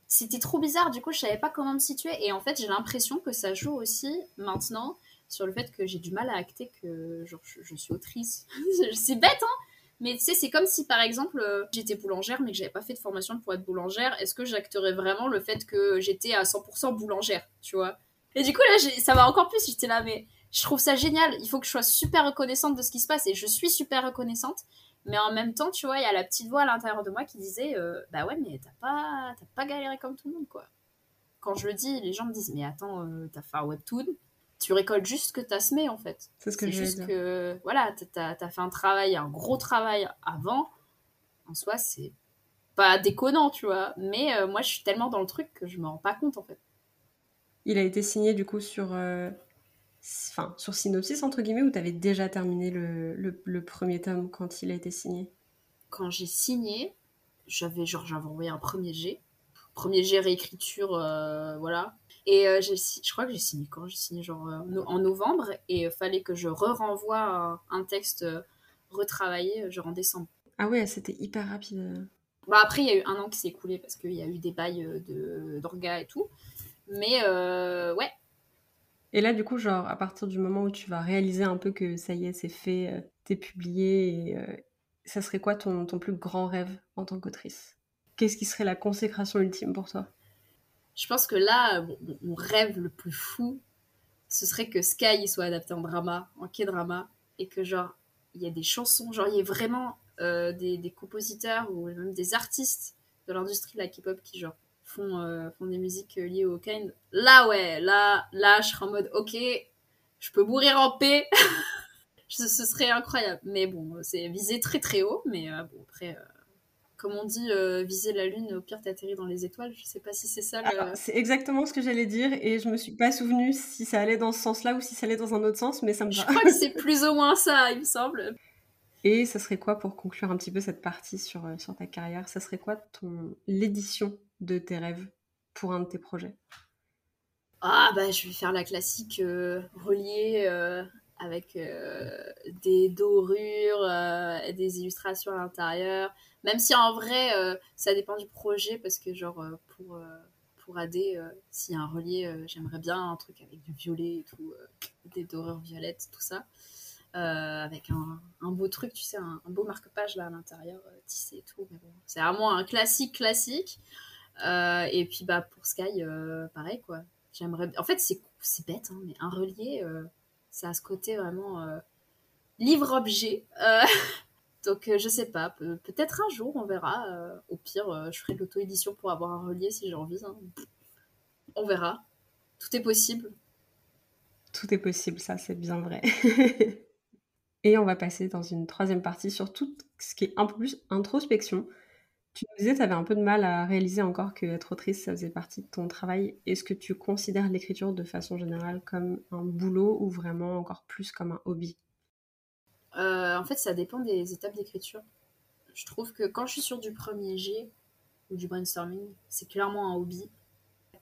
C'était trop bizarre, du coup, je savais pas comment me situer. Et en fait, j'ai l'impression que ça joue aussi maintenant sur le fait que j'ai du mal à acter que genre, je, suis autrice. c'est bête, hein mais tu sais, c'est comme si par exemple euh, j'étais boulangère mais que j'avais pas fait de formation pour être boulangère. Est-ce que j'acterais vraiment le fait que j'étais à 100% boulangère, tu vois? Et du coup là, ça va encore plus. J'étais là, mais je trouve ça génial. Il faut que je sois super reconnaissante de ce qui se passe et je suis super reconnaissante. Mais en même temps, tu vois, il y a la petite voix à l'intérieur de moi qui disait euh, Bah ouais, mais t'as pas, pas galéré comme tout le monde, quoi. Quand je le dis, les gens me disent Mais attends, euh, t'as fait un webtoon? Tu récoltes juste ce que tu as semé en fait. C'est ce que je juste dire. que voilà, tu as, fait un travail, un gros travail avant. En soi, c'est pas déconnant, tu vois. Mais euh, moi, je suis tellement dans le truc que je me rends pas compte en fait. Il a été signé du coup sur, euh, enfin, sur Synopsis entre guillemets ou tu avais déjà terminé le, le, premier tome quand il a été signé? Quand j'ai signé, j'avais genre j'avais envoyé un premier G. Premier G réécriture, euh, voilà. Et euh, je crois que j'ai signé quand? J'ai signé genre euh, en novembre et il fallait que je re-renvoie un, texte euh, retravaillé genre en décembre. Ah ouais, c'était hyper rapide. Bah après, il y a eu un an qui s'est écoulé parce qu'il y a eu des bails de, d'orga et tout. Mais ouais. Et là, du coup, genre, à partir du moment où tu vas réaliser un peu que ça y est, c'est fait, t'es publié, et, ça serait quoi ton, ton plus grand rêve en tant qu'autrice? Qu'est-ce qui serait la consécration ultime pour toi? Je pense que là, mon, rêve le plus fou, ce serait que Sky soit adapté en drama, en K-drama, et que genre, il y a des chansons, genre, il y a vraiment euh, des, compositeurs ou même des artistes de l'industrie de la K-pop qui genre font, euh, font des musiques liées au kind. Là, ouais, là, là, je serais en mode, ok, je peux mourir en paix. ce, serait incroyable. Mais bon, c'est visé très très haut, mais euh, bon, après comme on dit, euh, viser la lune, au pire t'atterris dans les étoiles. Je sais pas si c'est ça. C'est exactement ce que j'allais dire et je me suis pas souvenu si ça allait dans ce sens-là ou si ça allait dans un autre sens, mais ça me. Je crois que c'est plus ou moins ça, il me semble. Et ça serait quoi pour conclure un petit peu cette partie sur, euh, sur ta carrière Ça serait quoi ton l'édition de tes rêves pour un de tes projets? Ah bah je vais faire la classique euh, reliée avec des dorures, des illustrations à l'intérieur même si en vrai, euh, ça dépend du projet, parce que genre, euh, pour, euh, pour AD, s'il y a un relié, j'aimerais bien un truc avec du violet et tout, des dorures violettes, tout ça. avec un, beau truc, tu sais, un, beau marque-page là à l'intérieur, tissé et tout. Bon, c'est vraiment un classique classique. et puis bah pour Sky, pareil quoi. J'aimerais. En fait, c'est bête, hein, mais un relié, ça a ce côté vraiment livre-objet. Donc euh, je sais pas, peut-être un jour on verra. Euh, au pire, euh, je ferai l'auto-édition pour avoir un relié si j'ai envie. Hein. On verra. Tout est possible. Tout est possible, ça c'est bien vrai. Et on va passer dans une troisième partie sur tout ce qui est un peu plus introspection. Tu nous disais tu avais un peu de mal à réaliser encore que être autrice, ça faisait partie de ton travail. Est-ce que tu considères l'écriture de façon générale comme un boulot ou vraiment encore plus comme un hobby? Euh, en fait, ça dépend des étapes d'écriture. Je trouve que quand je suis sur du premier G ou du brainstorming, c'est clairement un hobby.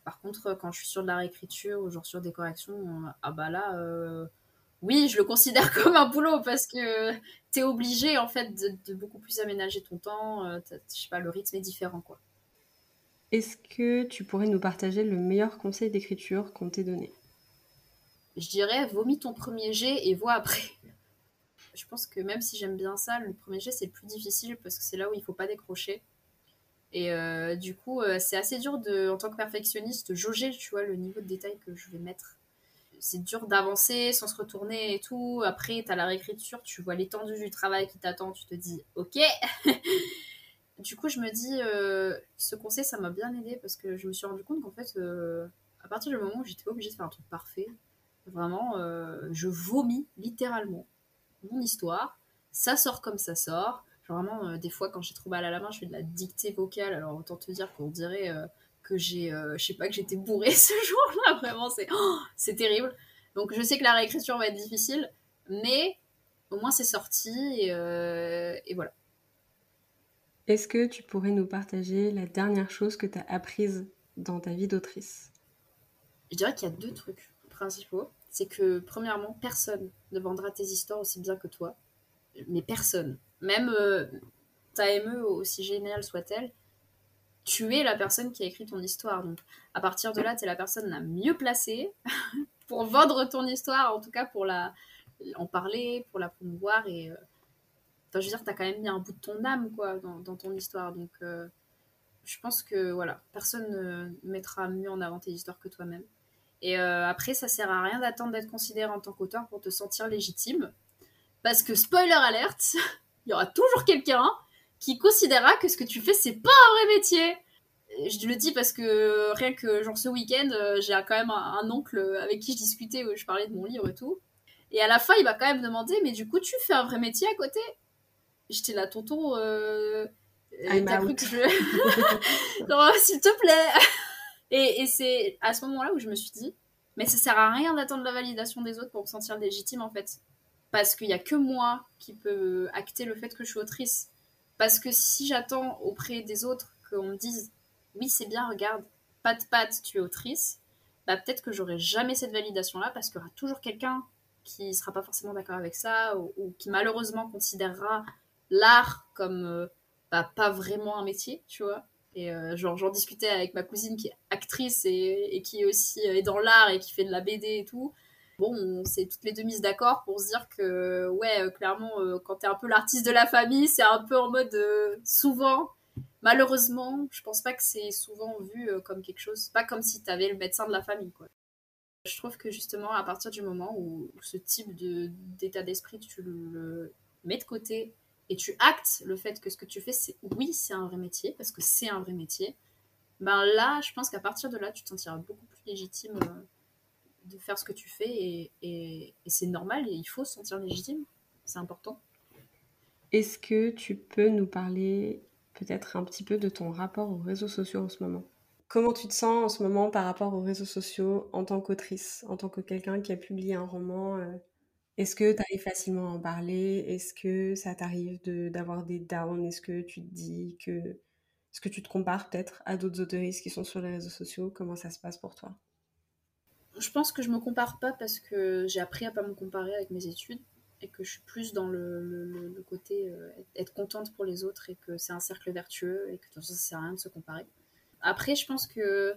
Par contre, quand je suis sur de la réécriture ou genre sur des corrections, euh, ah bah là, euh, oui, je le considère comme un boulot parce que t'es obligé en fait de, beaucoup plus aménager ton temps. je sais pas, le rythme est différent quoi. Est-ce que tu pourrais nous partager le meilleur conseil d'écriture qu'on t'ait donné? Je dirais, vomis ton premier jet et vois après je pense que même si j'aime bien ça, le premier jet c'est le plus difficile parce que c'est là où il faut pas décrocher. Et euh, du coup, euh, c'est assez dur en tant que perfectionniste, jauger, tu vois, le niveau de détail que je vais mettre. C'est dur d'avancer sans se retourner et tout. Après, tu la réécriture, tu vois l'étendue du travail qui t'attend, tu te dis, ok. du coup, je me dis, euh, ce conseil, ça m'a bien aidé parce que je me suis rendu compte qu'en fait, à partir du moment où j'étais obligée de faire un truc parfait, vraiment, je vomis littéralement mon histoire. Ça sort comme ça sort. Genre vraiment, euh, des fois, quand j'ai trop mal à la main, je fais de la dictée vocale. Alors autant te dire qu'on dirait euh, que j'ai, euh, je sais pas, que j'étais bourrée ce jour-là. Vraiment, c'est, oh, c'est terrible. Donc je sais que la réécriture va être difficile, mais au moins c'est sorti et, euh, et voilà. Est-ce que tu pourrais nous partager la dernière chose que tu as apprise dans ta vie d'autrice? Je dirais qu'il y a deux trucs principaux. C'est que, premièrement, personne ne vendra tes histoires aussi bien que toi. Mais personne. Même euh, ta ME, aussi géniale soit-elle, tu es la personne qui a écrit ton histoire. Donc, à partir de là, tu es la personne la mieux placée pour vendre ton histoire, en tout cas pour la, en parler, pour la promouvoir. Et, euh, je veux dire, tu as quand même mis un bout de ton âme quoi, dans, dans ton histoire. Donc, euh, je pense que voilà, personne ne mettra mieux en avant tes histoires que toi-même. Et euh, après, ça sert à rien d'attendre d'être considéré en tant qu'auteur pour te sentir légitime. Parce que, spoiler alerte, il y aura toujours quelqu'un qui considérera que ce que tu fais, c'est pas un vrai métier. Je le dis parce que rien que genre ce week-end, j'ai quand même un, un, oncle avec qui je discutais où je parlais de mon livre et tout. Et à la fin, il m'a quand même demandé, mais du coup, tu fais un vrai métier à côté? J'étais là, tonton, euh... t'as cru que je... non, s'il te plaît Et, c'est à ce moment-là où je me suis dit, mais ça sert à rien d'attendre la validation des autres pour me sentir légitime, en fait. Parce qu'il n'y a que moi qui peut acter le fait que je suis autrice. Parce que si j'attends auprès des autres qu'on me dise, oui, c'est bien, regarde, pat pat, tu es autrice, bah peut-être que j'aurai jamais cette validation-là parce qu'il y aura toujours quelqu'un qui sera pas forcément d'accord avec ça ou, qui malheureusement considérera l'art comme euh, bah, pas vraiment un métier, tu vois. Et euh, genre j'en discutais avec ma cousine qui est actrice et, qui aussi euh, est dans l'art et qui fait de la BD et tout. Bon, on s'est toutes les deux mises d'accord pour se dire que ouais, clairement, quand t'es un peu l'artiste de la famille, c'est un peu en mode souvent. Malheureusement, je pense pas que c'est souvent vu comme quelque chose, pas comme si t'avais le médecin de la famille, quoi. Je trouve que justement, à partir du moment où, ce type d'état d'esprit, tu le mets de côté et tu actes le fait que ce que tu fais, c'est oui, c'est un vrai métier, parce que c'est un vrai métier, ben là, je pense qu'à partir de là, tu te sentiras beaucoup plus légitime euh, de faire ce que tu fais et, c'est normal et il faut se sentir légitime, c'est important. Est-ce que tu peux nous parler peut-être un petit peu de ton rapport aux réseaux sociaux en ce moment? Comment tu te sens en ce moment par rapport aux réseaux sociaux en tant qu'autrice, en tant que quelqu'un qui a publié un roman euh, Est-ce que tu arrives facilement à en parler? Est-ce que ça t'arrive d'avoir des downs? Est-ce que tu te dis que... Est-ce que tu te compares peut-être à d'autres autoristes qui sont sur les réseaux sociaux? Comment ça se passe pour toi? Je pense que je me compare pas parce que j'ai appris à pas me comparer avec mes études et que je suis plus dans le côté euh, être contente pour les autres et que c'est un cercle vertueux et que de toute façon ça sert à rien de se comparer. Après, je pense que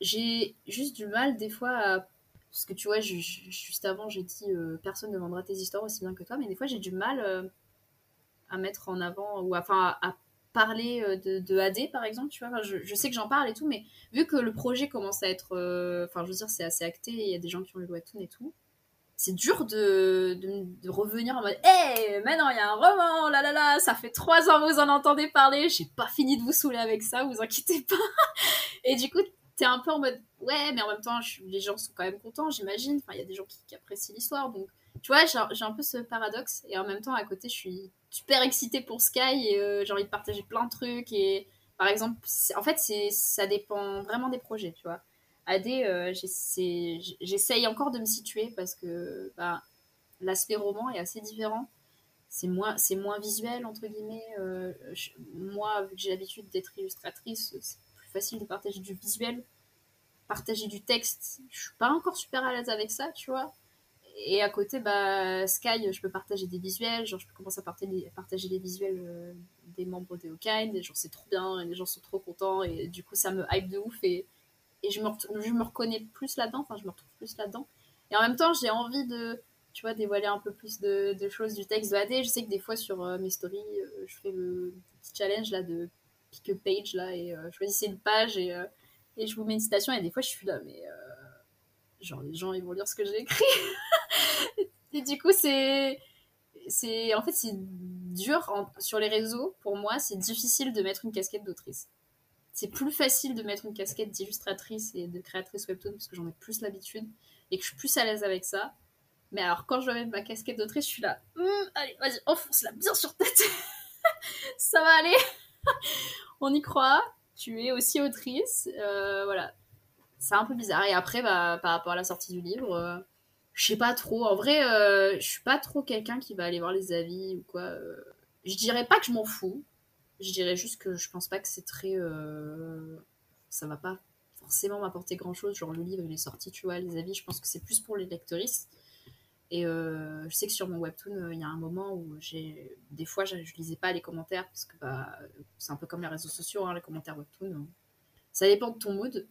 j'ai juste du mal des fois à. Parce que tu vois, juste avant, j'ai dit euh, personne ne vendra tes histoires aussi bien que toi, mais des fois, j'ai du mal euh, à mettre en avant, ou enfin à, parler euh, de, AD par exemple, tu vois. Je, sais que j'en parle et tout, mais vu que le projet commence à être. Enfin, je veux dire, c'est assez acté, il y a des gens qui ont le webtoon et tout c'est dur de, revenir en mode Hé, hey, maintenant il y a un roman, là là là, ça fait trois ans que vous en entendez parler, j'ai pas fini de vous saouler avec ça, vous inquiétez pas. Et du coup, t'es un peu en mode Ouais, mais en même temps, les gens sont quand même contents, j'imagine. Enfin, il y a des gens qui, apprécient l'histoire, donc tu vois, j'ai un peu ce paradoxe. Et en même temps, à côté, je suis super excitée pour Sky et euh, j'ai envie de partager plein de trucs. Et par exemple, en fait, ça dépend vraiment des projets, tu vois. AD, euh, j'essaye encore de me situer parce que bah, l'aspect roman est assez différent. C'est moins, moins visuel, entre guillemets. Euh, moi, vu que j'ai l'habitude d'être illustratrice, facile de partager du visuel. Partager du texte, je suis pas encore super à l'aise avec ça, tu vois. Et à côté, bah, Sky, je peux partager des visuels. Genre, je peux commencer à partager, les visuels euh, des membres de Hawkeye. Et genre, c'est trop bien, les gens sont trop contents. Et du coup, ça me hype de ouf. Et et je me, je me reconnais plus là-dedans, enfin je me retrouve plus là-dedans. Et en même temps, j'ai envie de, tu vois, dévoiler un peu plus de, de, choses du texte de AD. Je sais que des fois sur euh, mes stories, euh, je fais le petit challenge là de pick page là et euh, choisissez une page et, euh, et je vous mets une citation et des fois je suis là, mais euh, genre les gens ils vont lire ce que j'ai écrit. et du coup, c'est. c'est En fait, c'est dur sur les réseaux. Pour moi, c'est difficile de mettre une casquette d'autrice c'est plus facile de mettre une casquette d'illustratrice et de créatrice webtoon parce que j'en ai plus l'habitude et que je suis plus à l'aise avec ça. Mais alors, quand je dois mettre ma casquette d'autrice, je suis là, hm, allez, vas-y, enfonce-la bien sur tête. ça va aller. On y croit. Tu es aussi autrice. Euh, voilà. C'est un peu bizarre. Et après, bah, par rapport à la sortie du livre, euh, Je sais pas trop. En vrai, euh, je suis pas trop quelqu'un qui va aller voir les avis ou quoi. euh. Je dirais pas que je m'en fous. Je dirais juste que je pense pas que c'est très. euh, Ça va pas forcément m'apporter grand chose. Genre le livre il est sorti, tu vois. Les avis, je pense que c'est plus pour les lectrices. Et euh, je sais que sur mon webtoon, euh, il y a un moment où j'ai. Des fois, je, je lisais pas les commentaires parce que bah, c'est un peu comme les réseaux sociaux, hein, les commentaires webtoon. hein. Ça dépend de ton mood.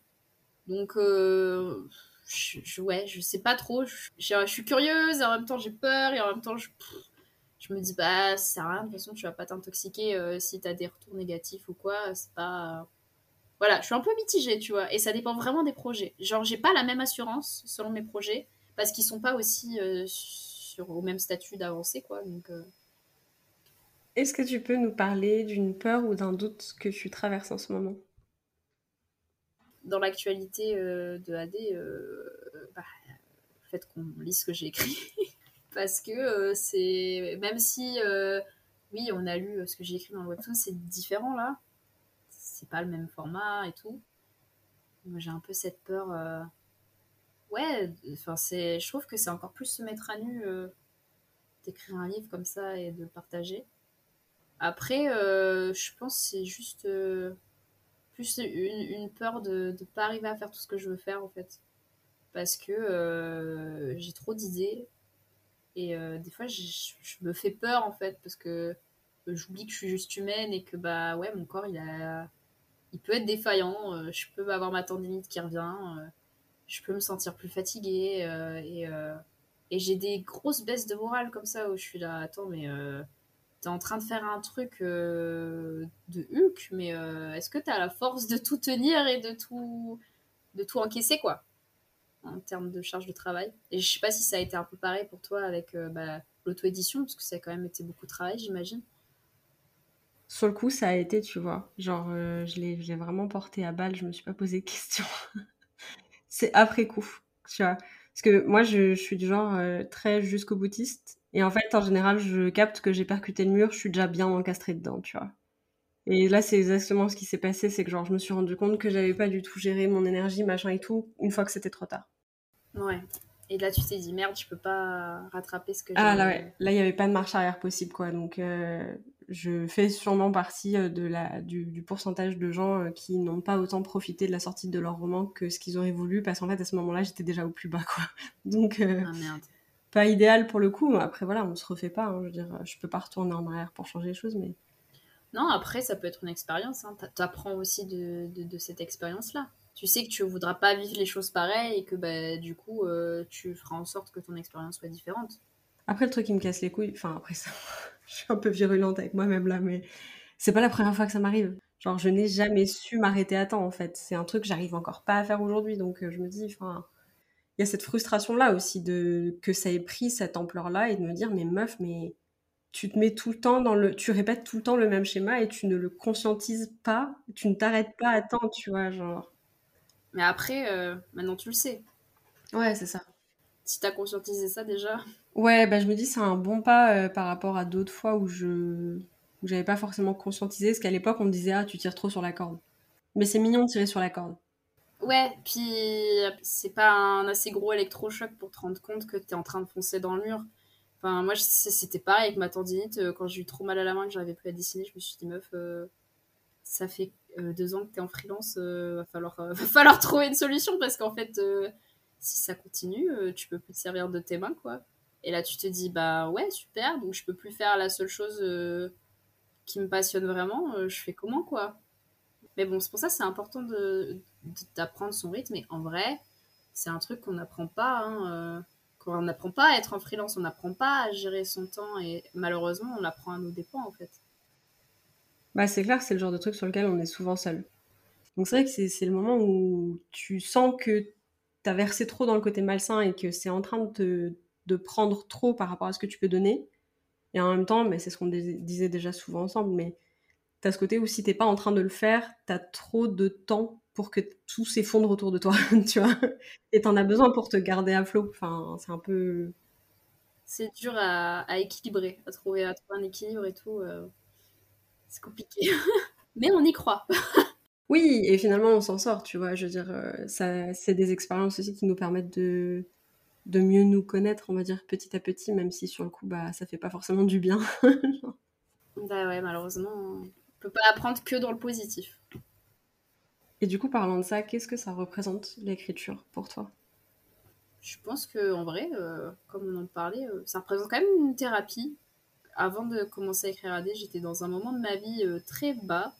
Donc, euh, je, je- ouais, je sais pas trop. Je, suis curieuse en même temps j'ai peur et en même temps je, je me dis, bah, ça sert à rien. De toute façon, tu vas pas t'intoxiquer euh, si t'as des retours négatifs ou quoi. C'est pas. Voilà, je suis un peu mitigée, tu vois. Et ça dépend vraiment des projets. Genre, j'ai pas la même assurance selon mes projets parce qu'ils sont pas aussi euh, sur, au même statut d'avancée, quoi. Donc, euh, Est-ce que tu peux nous parler d'une peur ou d'un doute que tu traverses en ce moment? Dans l'actualité euh, de AD, euh, bah, le fait qu'on lise ce que j'ai écrit. Parce que euh, c'est. Même si, euh, oui, on a lu ce que j'ai écrit dans le webtoon, c'est différent là. C'est pas le même format et tout. Moi, j'ai un peu cette peur. Ouais, enfin, c'est. Je trouve que c'est encore plus se mettre à nu euh, d'écrire un livre comme ça et de le partager. Après, euh, je pense que c'est juste. euh, plus une, une peur de ne pas arriver à faire tout ce que je veux faire en fait. Parce que j'ai trop d'idées et des fois je, me fais peur en fait parce que j'oublie que je suis juste humaine et que bah ouais mon corps il a il peut être défaillant, je peux avoir ma tendinite qui revient, je peux me sentir plus fatiguée euh, et, euh, et j'ai des grosses baisses de morale comme ça où je suis là attends mais euh, t'es en train de faire un truc de Hulk, mais est-ce que t'as la force de tout tenir et de tout, de tout encaisser, quoi, en termes de charge de travail? Et je sais pas si ça a été un peu pareil pour toi avec bah, l'auto-édition, parce que ça a quand même été beaucoup de travail, j'imagine. Sur le coup, ça a été, tu vois. Genre, je l'ai je l'ai vraiment porté à balle, je me suis pas posé de questions. C'est après coup, tu vois. Parce que moi, je, je suis du genre euh, très jusqu'au boutiste. Et en fait, en général, je capte que j'ai percuté le mur, je suis déjà bien encastrée dedans, tu vois. Et là, c'est exactement ce qui s'est passé, c'est que genre, je me suis rendu compte que j'avais pas du tout géré mon énergie, machin et tout, une fois que c'était trop tard. Ouais. Et là, tu t'es dit, merde, je peux pas rattraper ce que Ah j'ai- là ouais, là il n'y avait pas de marche arrière possible quoi. Donc euh, je fais sûrement partie euh, de la, du, du pourcentage de gens euh, qui n'ont pas autant profité de la sortie de leur roman que ce qu'ils auraient voulu parce qu'en fait à ce moment-là j'étais déjà au plus bas quoi. Donc euh, Ah merde. pas idéal pour le coup. Après voilà, on se refait pas. hein. Je veux dire, je peux pas retourner en arrière pour changer les choses, mais Non, après, ça peut être une expérience. Hein. T'a- T'apprends aussi de, de, de cette expérience-là. Tu sais que tu voudras pas vivre les choses pareilles et que bah, du coup, euh, tu feras en sorte que ton expérience soit différente. après le truc qui me casse les couilles, enfin après ça, je suis un peu virulente avec moi-même là, mais c'est pas la première fois que ça m'arrive. Genre je n'ai jamais su m'arrêter à temps en fait. C'est un truc que j'arrive encore pas à faire aujourd'hui, donc euh, je me dis, enfin. il y a cette frustration là aussi de que ça ait pris cette ampleur là et de me dire mais meuf mais tu te mets tout le temps dans le tu répètes tout le temps le même schéma et tu ne le conscientises pas tu ne t'arrêtes pas à temps tu vois genre Mais après, euh, maintenant tu le sais. ouais c'est ça Si t'as conscientisé ça déjà. Ouais bah je me dis c'est un bon pas euh, par rapport à d'autres fois où je où j'avais pas forcément conscientisé parce qu'à l'époque on me disait ah tu tires trop sur la corde mais c'est mignon de tirer sur la corde Ouais, puis c'est pas un assez gros électrochoc pour te rendre compte que t'es en train de foncer dans le mur. Enfin, moi, c'était pareil avec ma tendinite. euh, Quand j'ai eu trop mal à la main, que j'arrivais plus à dessiner, je me suis dit, meuf, euh, ça fait deux ans que t'es en freelance, va, falloir, trouver une solution parce qu'en fait, si ça continue, tu peux plus te servir de tes mains, quoi. Et là, tu te dis, bah ouais, super, donc je peux plus faire la seule chose euh, qui me passionne vraiment, euh, je fais comment, quoi? Mais bon, c'est pour ça c'est important d'apprendre son rythme. Et en vrai, c'est un truc qu'on n'apprend pas. Hein, euh, qu'on n'apprend pas à être en freelance, on n'apprend pas à gérer son temps. Et malheureusement, on l'apprend à nos dépens, en fait. Bah, c'est clair, c'est le genre de truc sur lequel on est souvent seul. Donc c'est vrai que c'est c'est le moment où tu sens que t'as versé trop dans le côté malsain et que c'est en train de te de prendre trop par rapport à ce que tu peux donner. Et en même temps, mais c'est ce qu'on disait déjà souvent ensemble, mais t'as ce côté où si t'es pas en train de le faire, t'as trop de temps pour que tout s'effondre autour de toi, tu vois. Et t'en as besoin pour te garder à flot. Enfin, c'est un peu... C'est dur à, à équilibrer, à trouver, à trouver un équilibre et tout. euh, c'est compliqué. Mais on y croit. Oui, et finalement on s'en sort, tu vois. Je veux dire, euh, ça, c'est des expériences aussi qui nous permettent de de mieux nous connaître, on va dire, petit à petit, même si sur le coup, bah, ça fait pas forcément du bien. bah ouais, malheureusement, on peut pas apprendre que dans le positif. Et du coup, parlant de ça, qu'est-ce que ça représente l'écriture pour toi? Je pense que en vrai, euh, comme on en parlait, euh, ça représente quand même une thérapie. Avant de commencer à écrire AD, j'étais dans un moment de ma vie euh, très bas.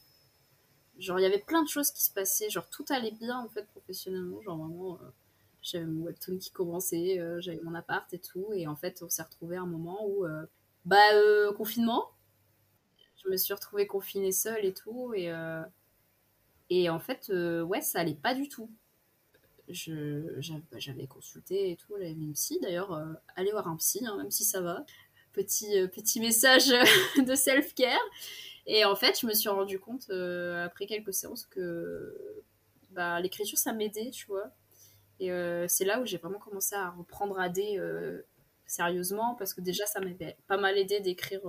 Genre, il y avait plein de choses qui se passaient. Genre, tout allait bien en fait professionnellement. Genre, vraiment, j'avais mon webtoon qui commençait, j'avais mon appart et tout. Et en fait, on s'est retrouvé à un moment où, bah, confinement. Je me suis retrouvée confinée seule et tout. Et et en fait, euh, ouais, ça allait pas du tout. J'avais consulté et tout, j'avais une psy. D'ailleurs, euh, allez voir un psy, hein, même si ça va. Petit, euh, petit message de self-care. Et en fait, je me suis rendu compte, après quelques séances, que bah, l'écriture, ça m'aidait, tu vois. Et c'est là où j'ai vraiment commencé à reprendre AD sérieusement, parce que déjà, ça m'avait pas mal aidé d'écrire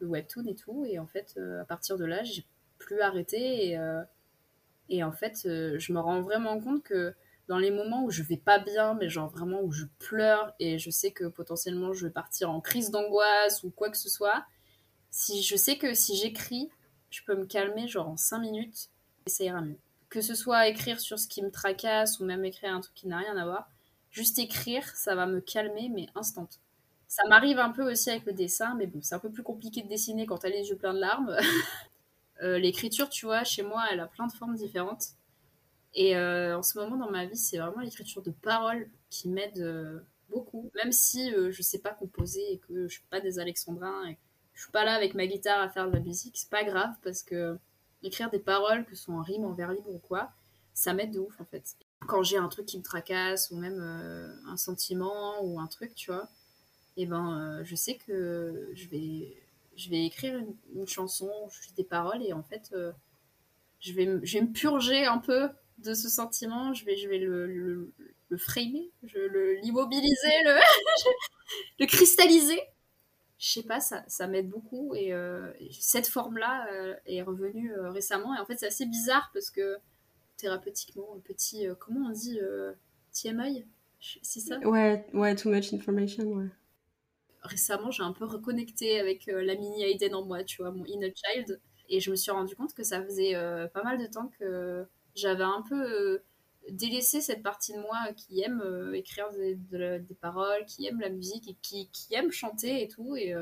le webtoon et tout. Et en fait, à partir de là, j'ai plus arrêté. Et en fait, euh, je me rends vraiment compte que dans les moments où je vais pas bien, mais genre vraiment où je pleure et je sais que potentiellement je vais partir en crise d'angoisse ou quoi que ce soit, si je sais que si j'écris, je peux me calmer genre en 5 minutes et ça ira mieux. Que ce soit écrire sur ce qui me tracasse ou même écrire un truc qui n'a rien à voir, juste écrire, ça va me calmer mais instant. Ça m'arrive un peu aussi avec le dessin, mais bon, c'est un peu plus compliqué de dessiner quand t'as les yeux pleins de larmes. Euh, l'écriture, tu vois, chez moi, elle a plein de formes différentes. Et euh, en ce moment, dans ma vie, c'est vraiment l'écriture de paroles qui m'aide euh, beaucoup. Même si je sais pas composer et que je suis pas des alexandrins et que je suis pas là avec ma guitare à faire de la musique, c'est pas grave parce que écrire des paroles, que ce soit en rime, en vers libre ou quoi, ça m'aide de ouf en fait. Quand j'ai un truc qui me tracasse ou même un sentiment ou un truc, tu vois, et eh ben je sais que je vais je vais écrire une, chanson, je des paroles et en fait, euh, je, vais, je vais me purger un peu de ce sentiment, je vais, je vais le, le, le framer, je l'immobiliser, le, le cristalliser. Je sais pas, ça, ça m'aide beaucoup et euh, cette forme-là euh, est revenue récemment et en fait c'est assez bizarre parce que thérapeutiquement, un petit, comment on dit, TMI, c'est ça? Ouais, ouais, too much information, ouais récemment, j'ai un peu reconnecté avec euh, la mini Aiden en moi, tu vois, mon inner child. Et je me suis rendu compte que ça faisait euh, pas mal de temps que j'avais un peu euh, délaissé cette partie de moi qui aime écrire des, paroles, qui aime la musique et qui, aime chanter et tout. Et,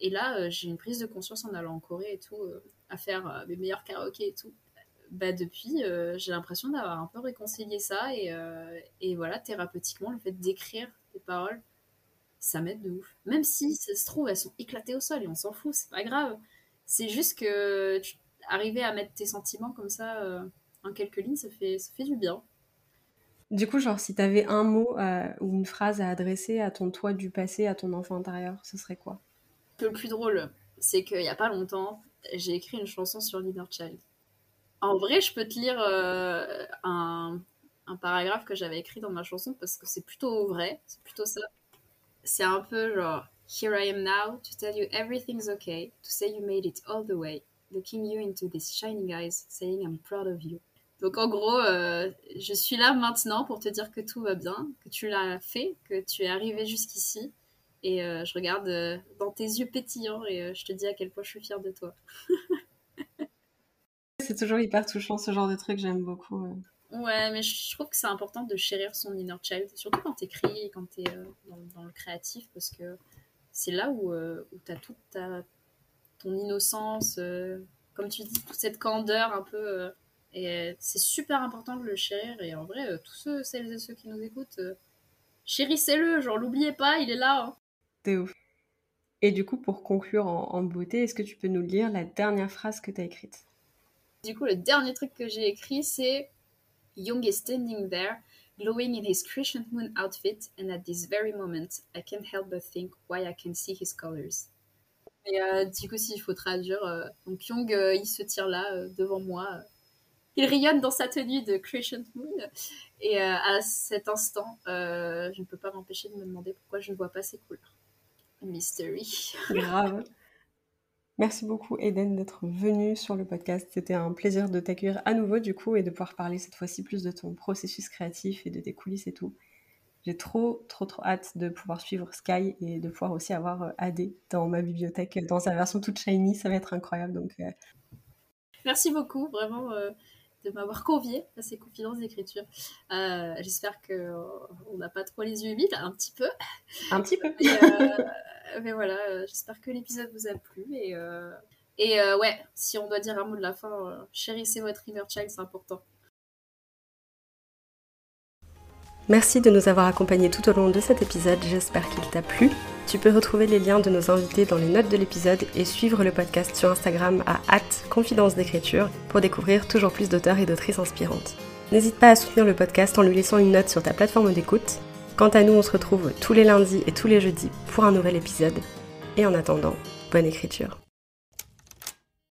et là, j'ai une prise de conscience en allant en Corée et tout, à faire mes meilleurs karaokés et tout. Bah, depuis, j'ai l'impression d'avoir un peu réconcilié ça. Et, et voilà, thérapeutiquement, le fait d'écrire des paroles, ça m'aide de ouf. Même si ça se trouve, elles sont éclatées au sol et on s'en fout, c'est pas grave. C'est juste que tu... arriver à mettre tes sentiments comme ça euh, en quelques lignes, ça fait, ça fait du bien. Du coup, genre, si t'avais un mot euh, ou une phrase à adresser à ton toi du passé, à ton enfant intérieur, ce serait quoi? Le plus drôle, c'est qu'il y a pas longtemps, j'ai écrit une chanson sur l'Inner Child. En vrai, je peux te lire euh, un, un paragraphe que j'avais écrit dans ma chanson parce que c'est plutôt vrai, c'est plutôt ça c'est un peu genre Here I am now to tell you everything's okay, to say you made it all the way, looking you into these shining eyes, saying I'm proud of you. Donc en gros, euh, je suis là maintenant pour te dire que tout va bien, que tu l'as fait, que tu es arrivé jusqu'ici. Et euh, je regarde euh, dans tes yeux pétillants et je te dis à quel point je suis fière de toi. c'est toujours hyper touchant ce genre de truc, j'aime beaucoup. Ouais, mais je trouve que c'est important de chérir son inner child, surtout quand t'écris, quand t'es dans, dans, le créatif, parce que c'est là où, où t'as toute ta, ton innocence, comme tu dis, toute cette candeur un peu. Et c'est super important de le chérir. Et en vrai, tous ceux, celles et ceux qui nous écoutent, chérissez-le, genre l'oubliez pas, il est là. Hein. T'es ouf. Et du coup, pour conclure en, en beauté, est-ce que tu peux nous lire la dernière phrase que t'as écrite? Du coup, le dernier truc que j'ai écrit, c'est Young is standing there, glowing in his crescent moon outfit, and at this very moment, I can't help but think why I can see his colors. Et euh, du coup, s'il faut traduire, euh, donc Young, euh, il se tire là, devant moi. Il rayonne dans sa tenue de Crescent Moon. Et à cet instant, je ne peux pas m'empêcher de me demander pourquoi je ne vois pas ses couleurs. Mystery. Grave. Merci beaucoup Eden d'être venue sur le podcast. C'était un plaisir de t'accueillir à nouveau du coup et de pouvoir parler cette fois-ci plus de ton processus créatif et de tes coulisses et tout. j'ai trop, trop, trop hâte de pouvoir suivre Sky et de pouvoir aussi avoir AD dans ma bibliothèque dans sa version toute shiny. Ça va être incroyable. Donc, Merci beaucoup, vraiment de m'avoir convié à ces confidences d'écriture. Euh, j'espère qu'on euh, n'a pas trop les yeux humides, un petit peu. Un petit peu. mais, euh, voilà, j'espère que l'épisode vous a plu. Et, et ouais, si on doit dire un mot de la fin, chérissez votre inner child, c'est important. Merci de nous avoir accompagnés tout au long de cet épisode, j'espère qu'il t'a plu. Tu peux retrouver les liens de nos invités dans les notes de l'épisode et suivre le podcast sur Instagram à confidence d'écriture pour découvrir toujours plus d'auteurs et d'autrices inspirantes. N'hésite pas à soutenir le podcast en lui laissant une note sur ta plateforme d'écoute. Quant à nous, on se retrouve tous les lundis et tous les jeudis pour un nouvel épisode. Et en attendant, bonne écriture.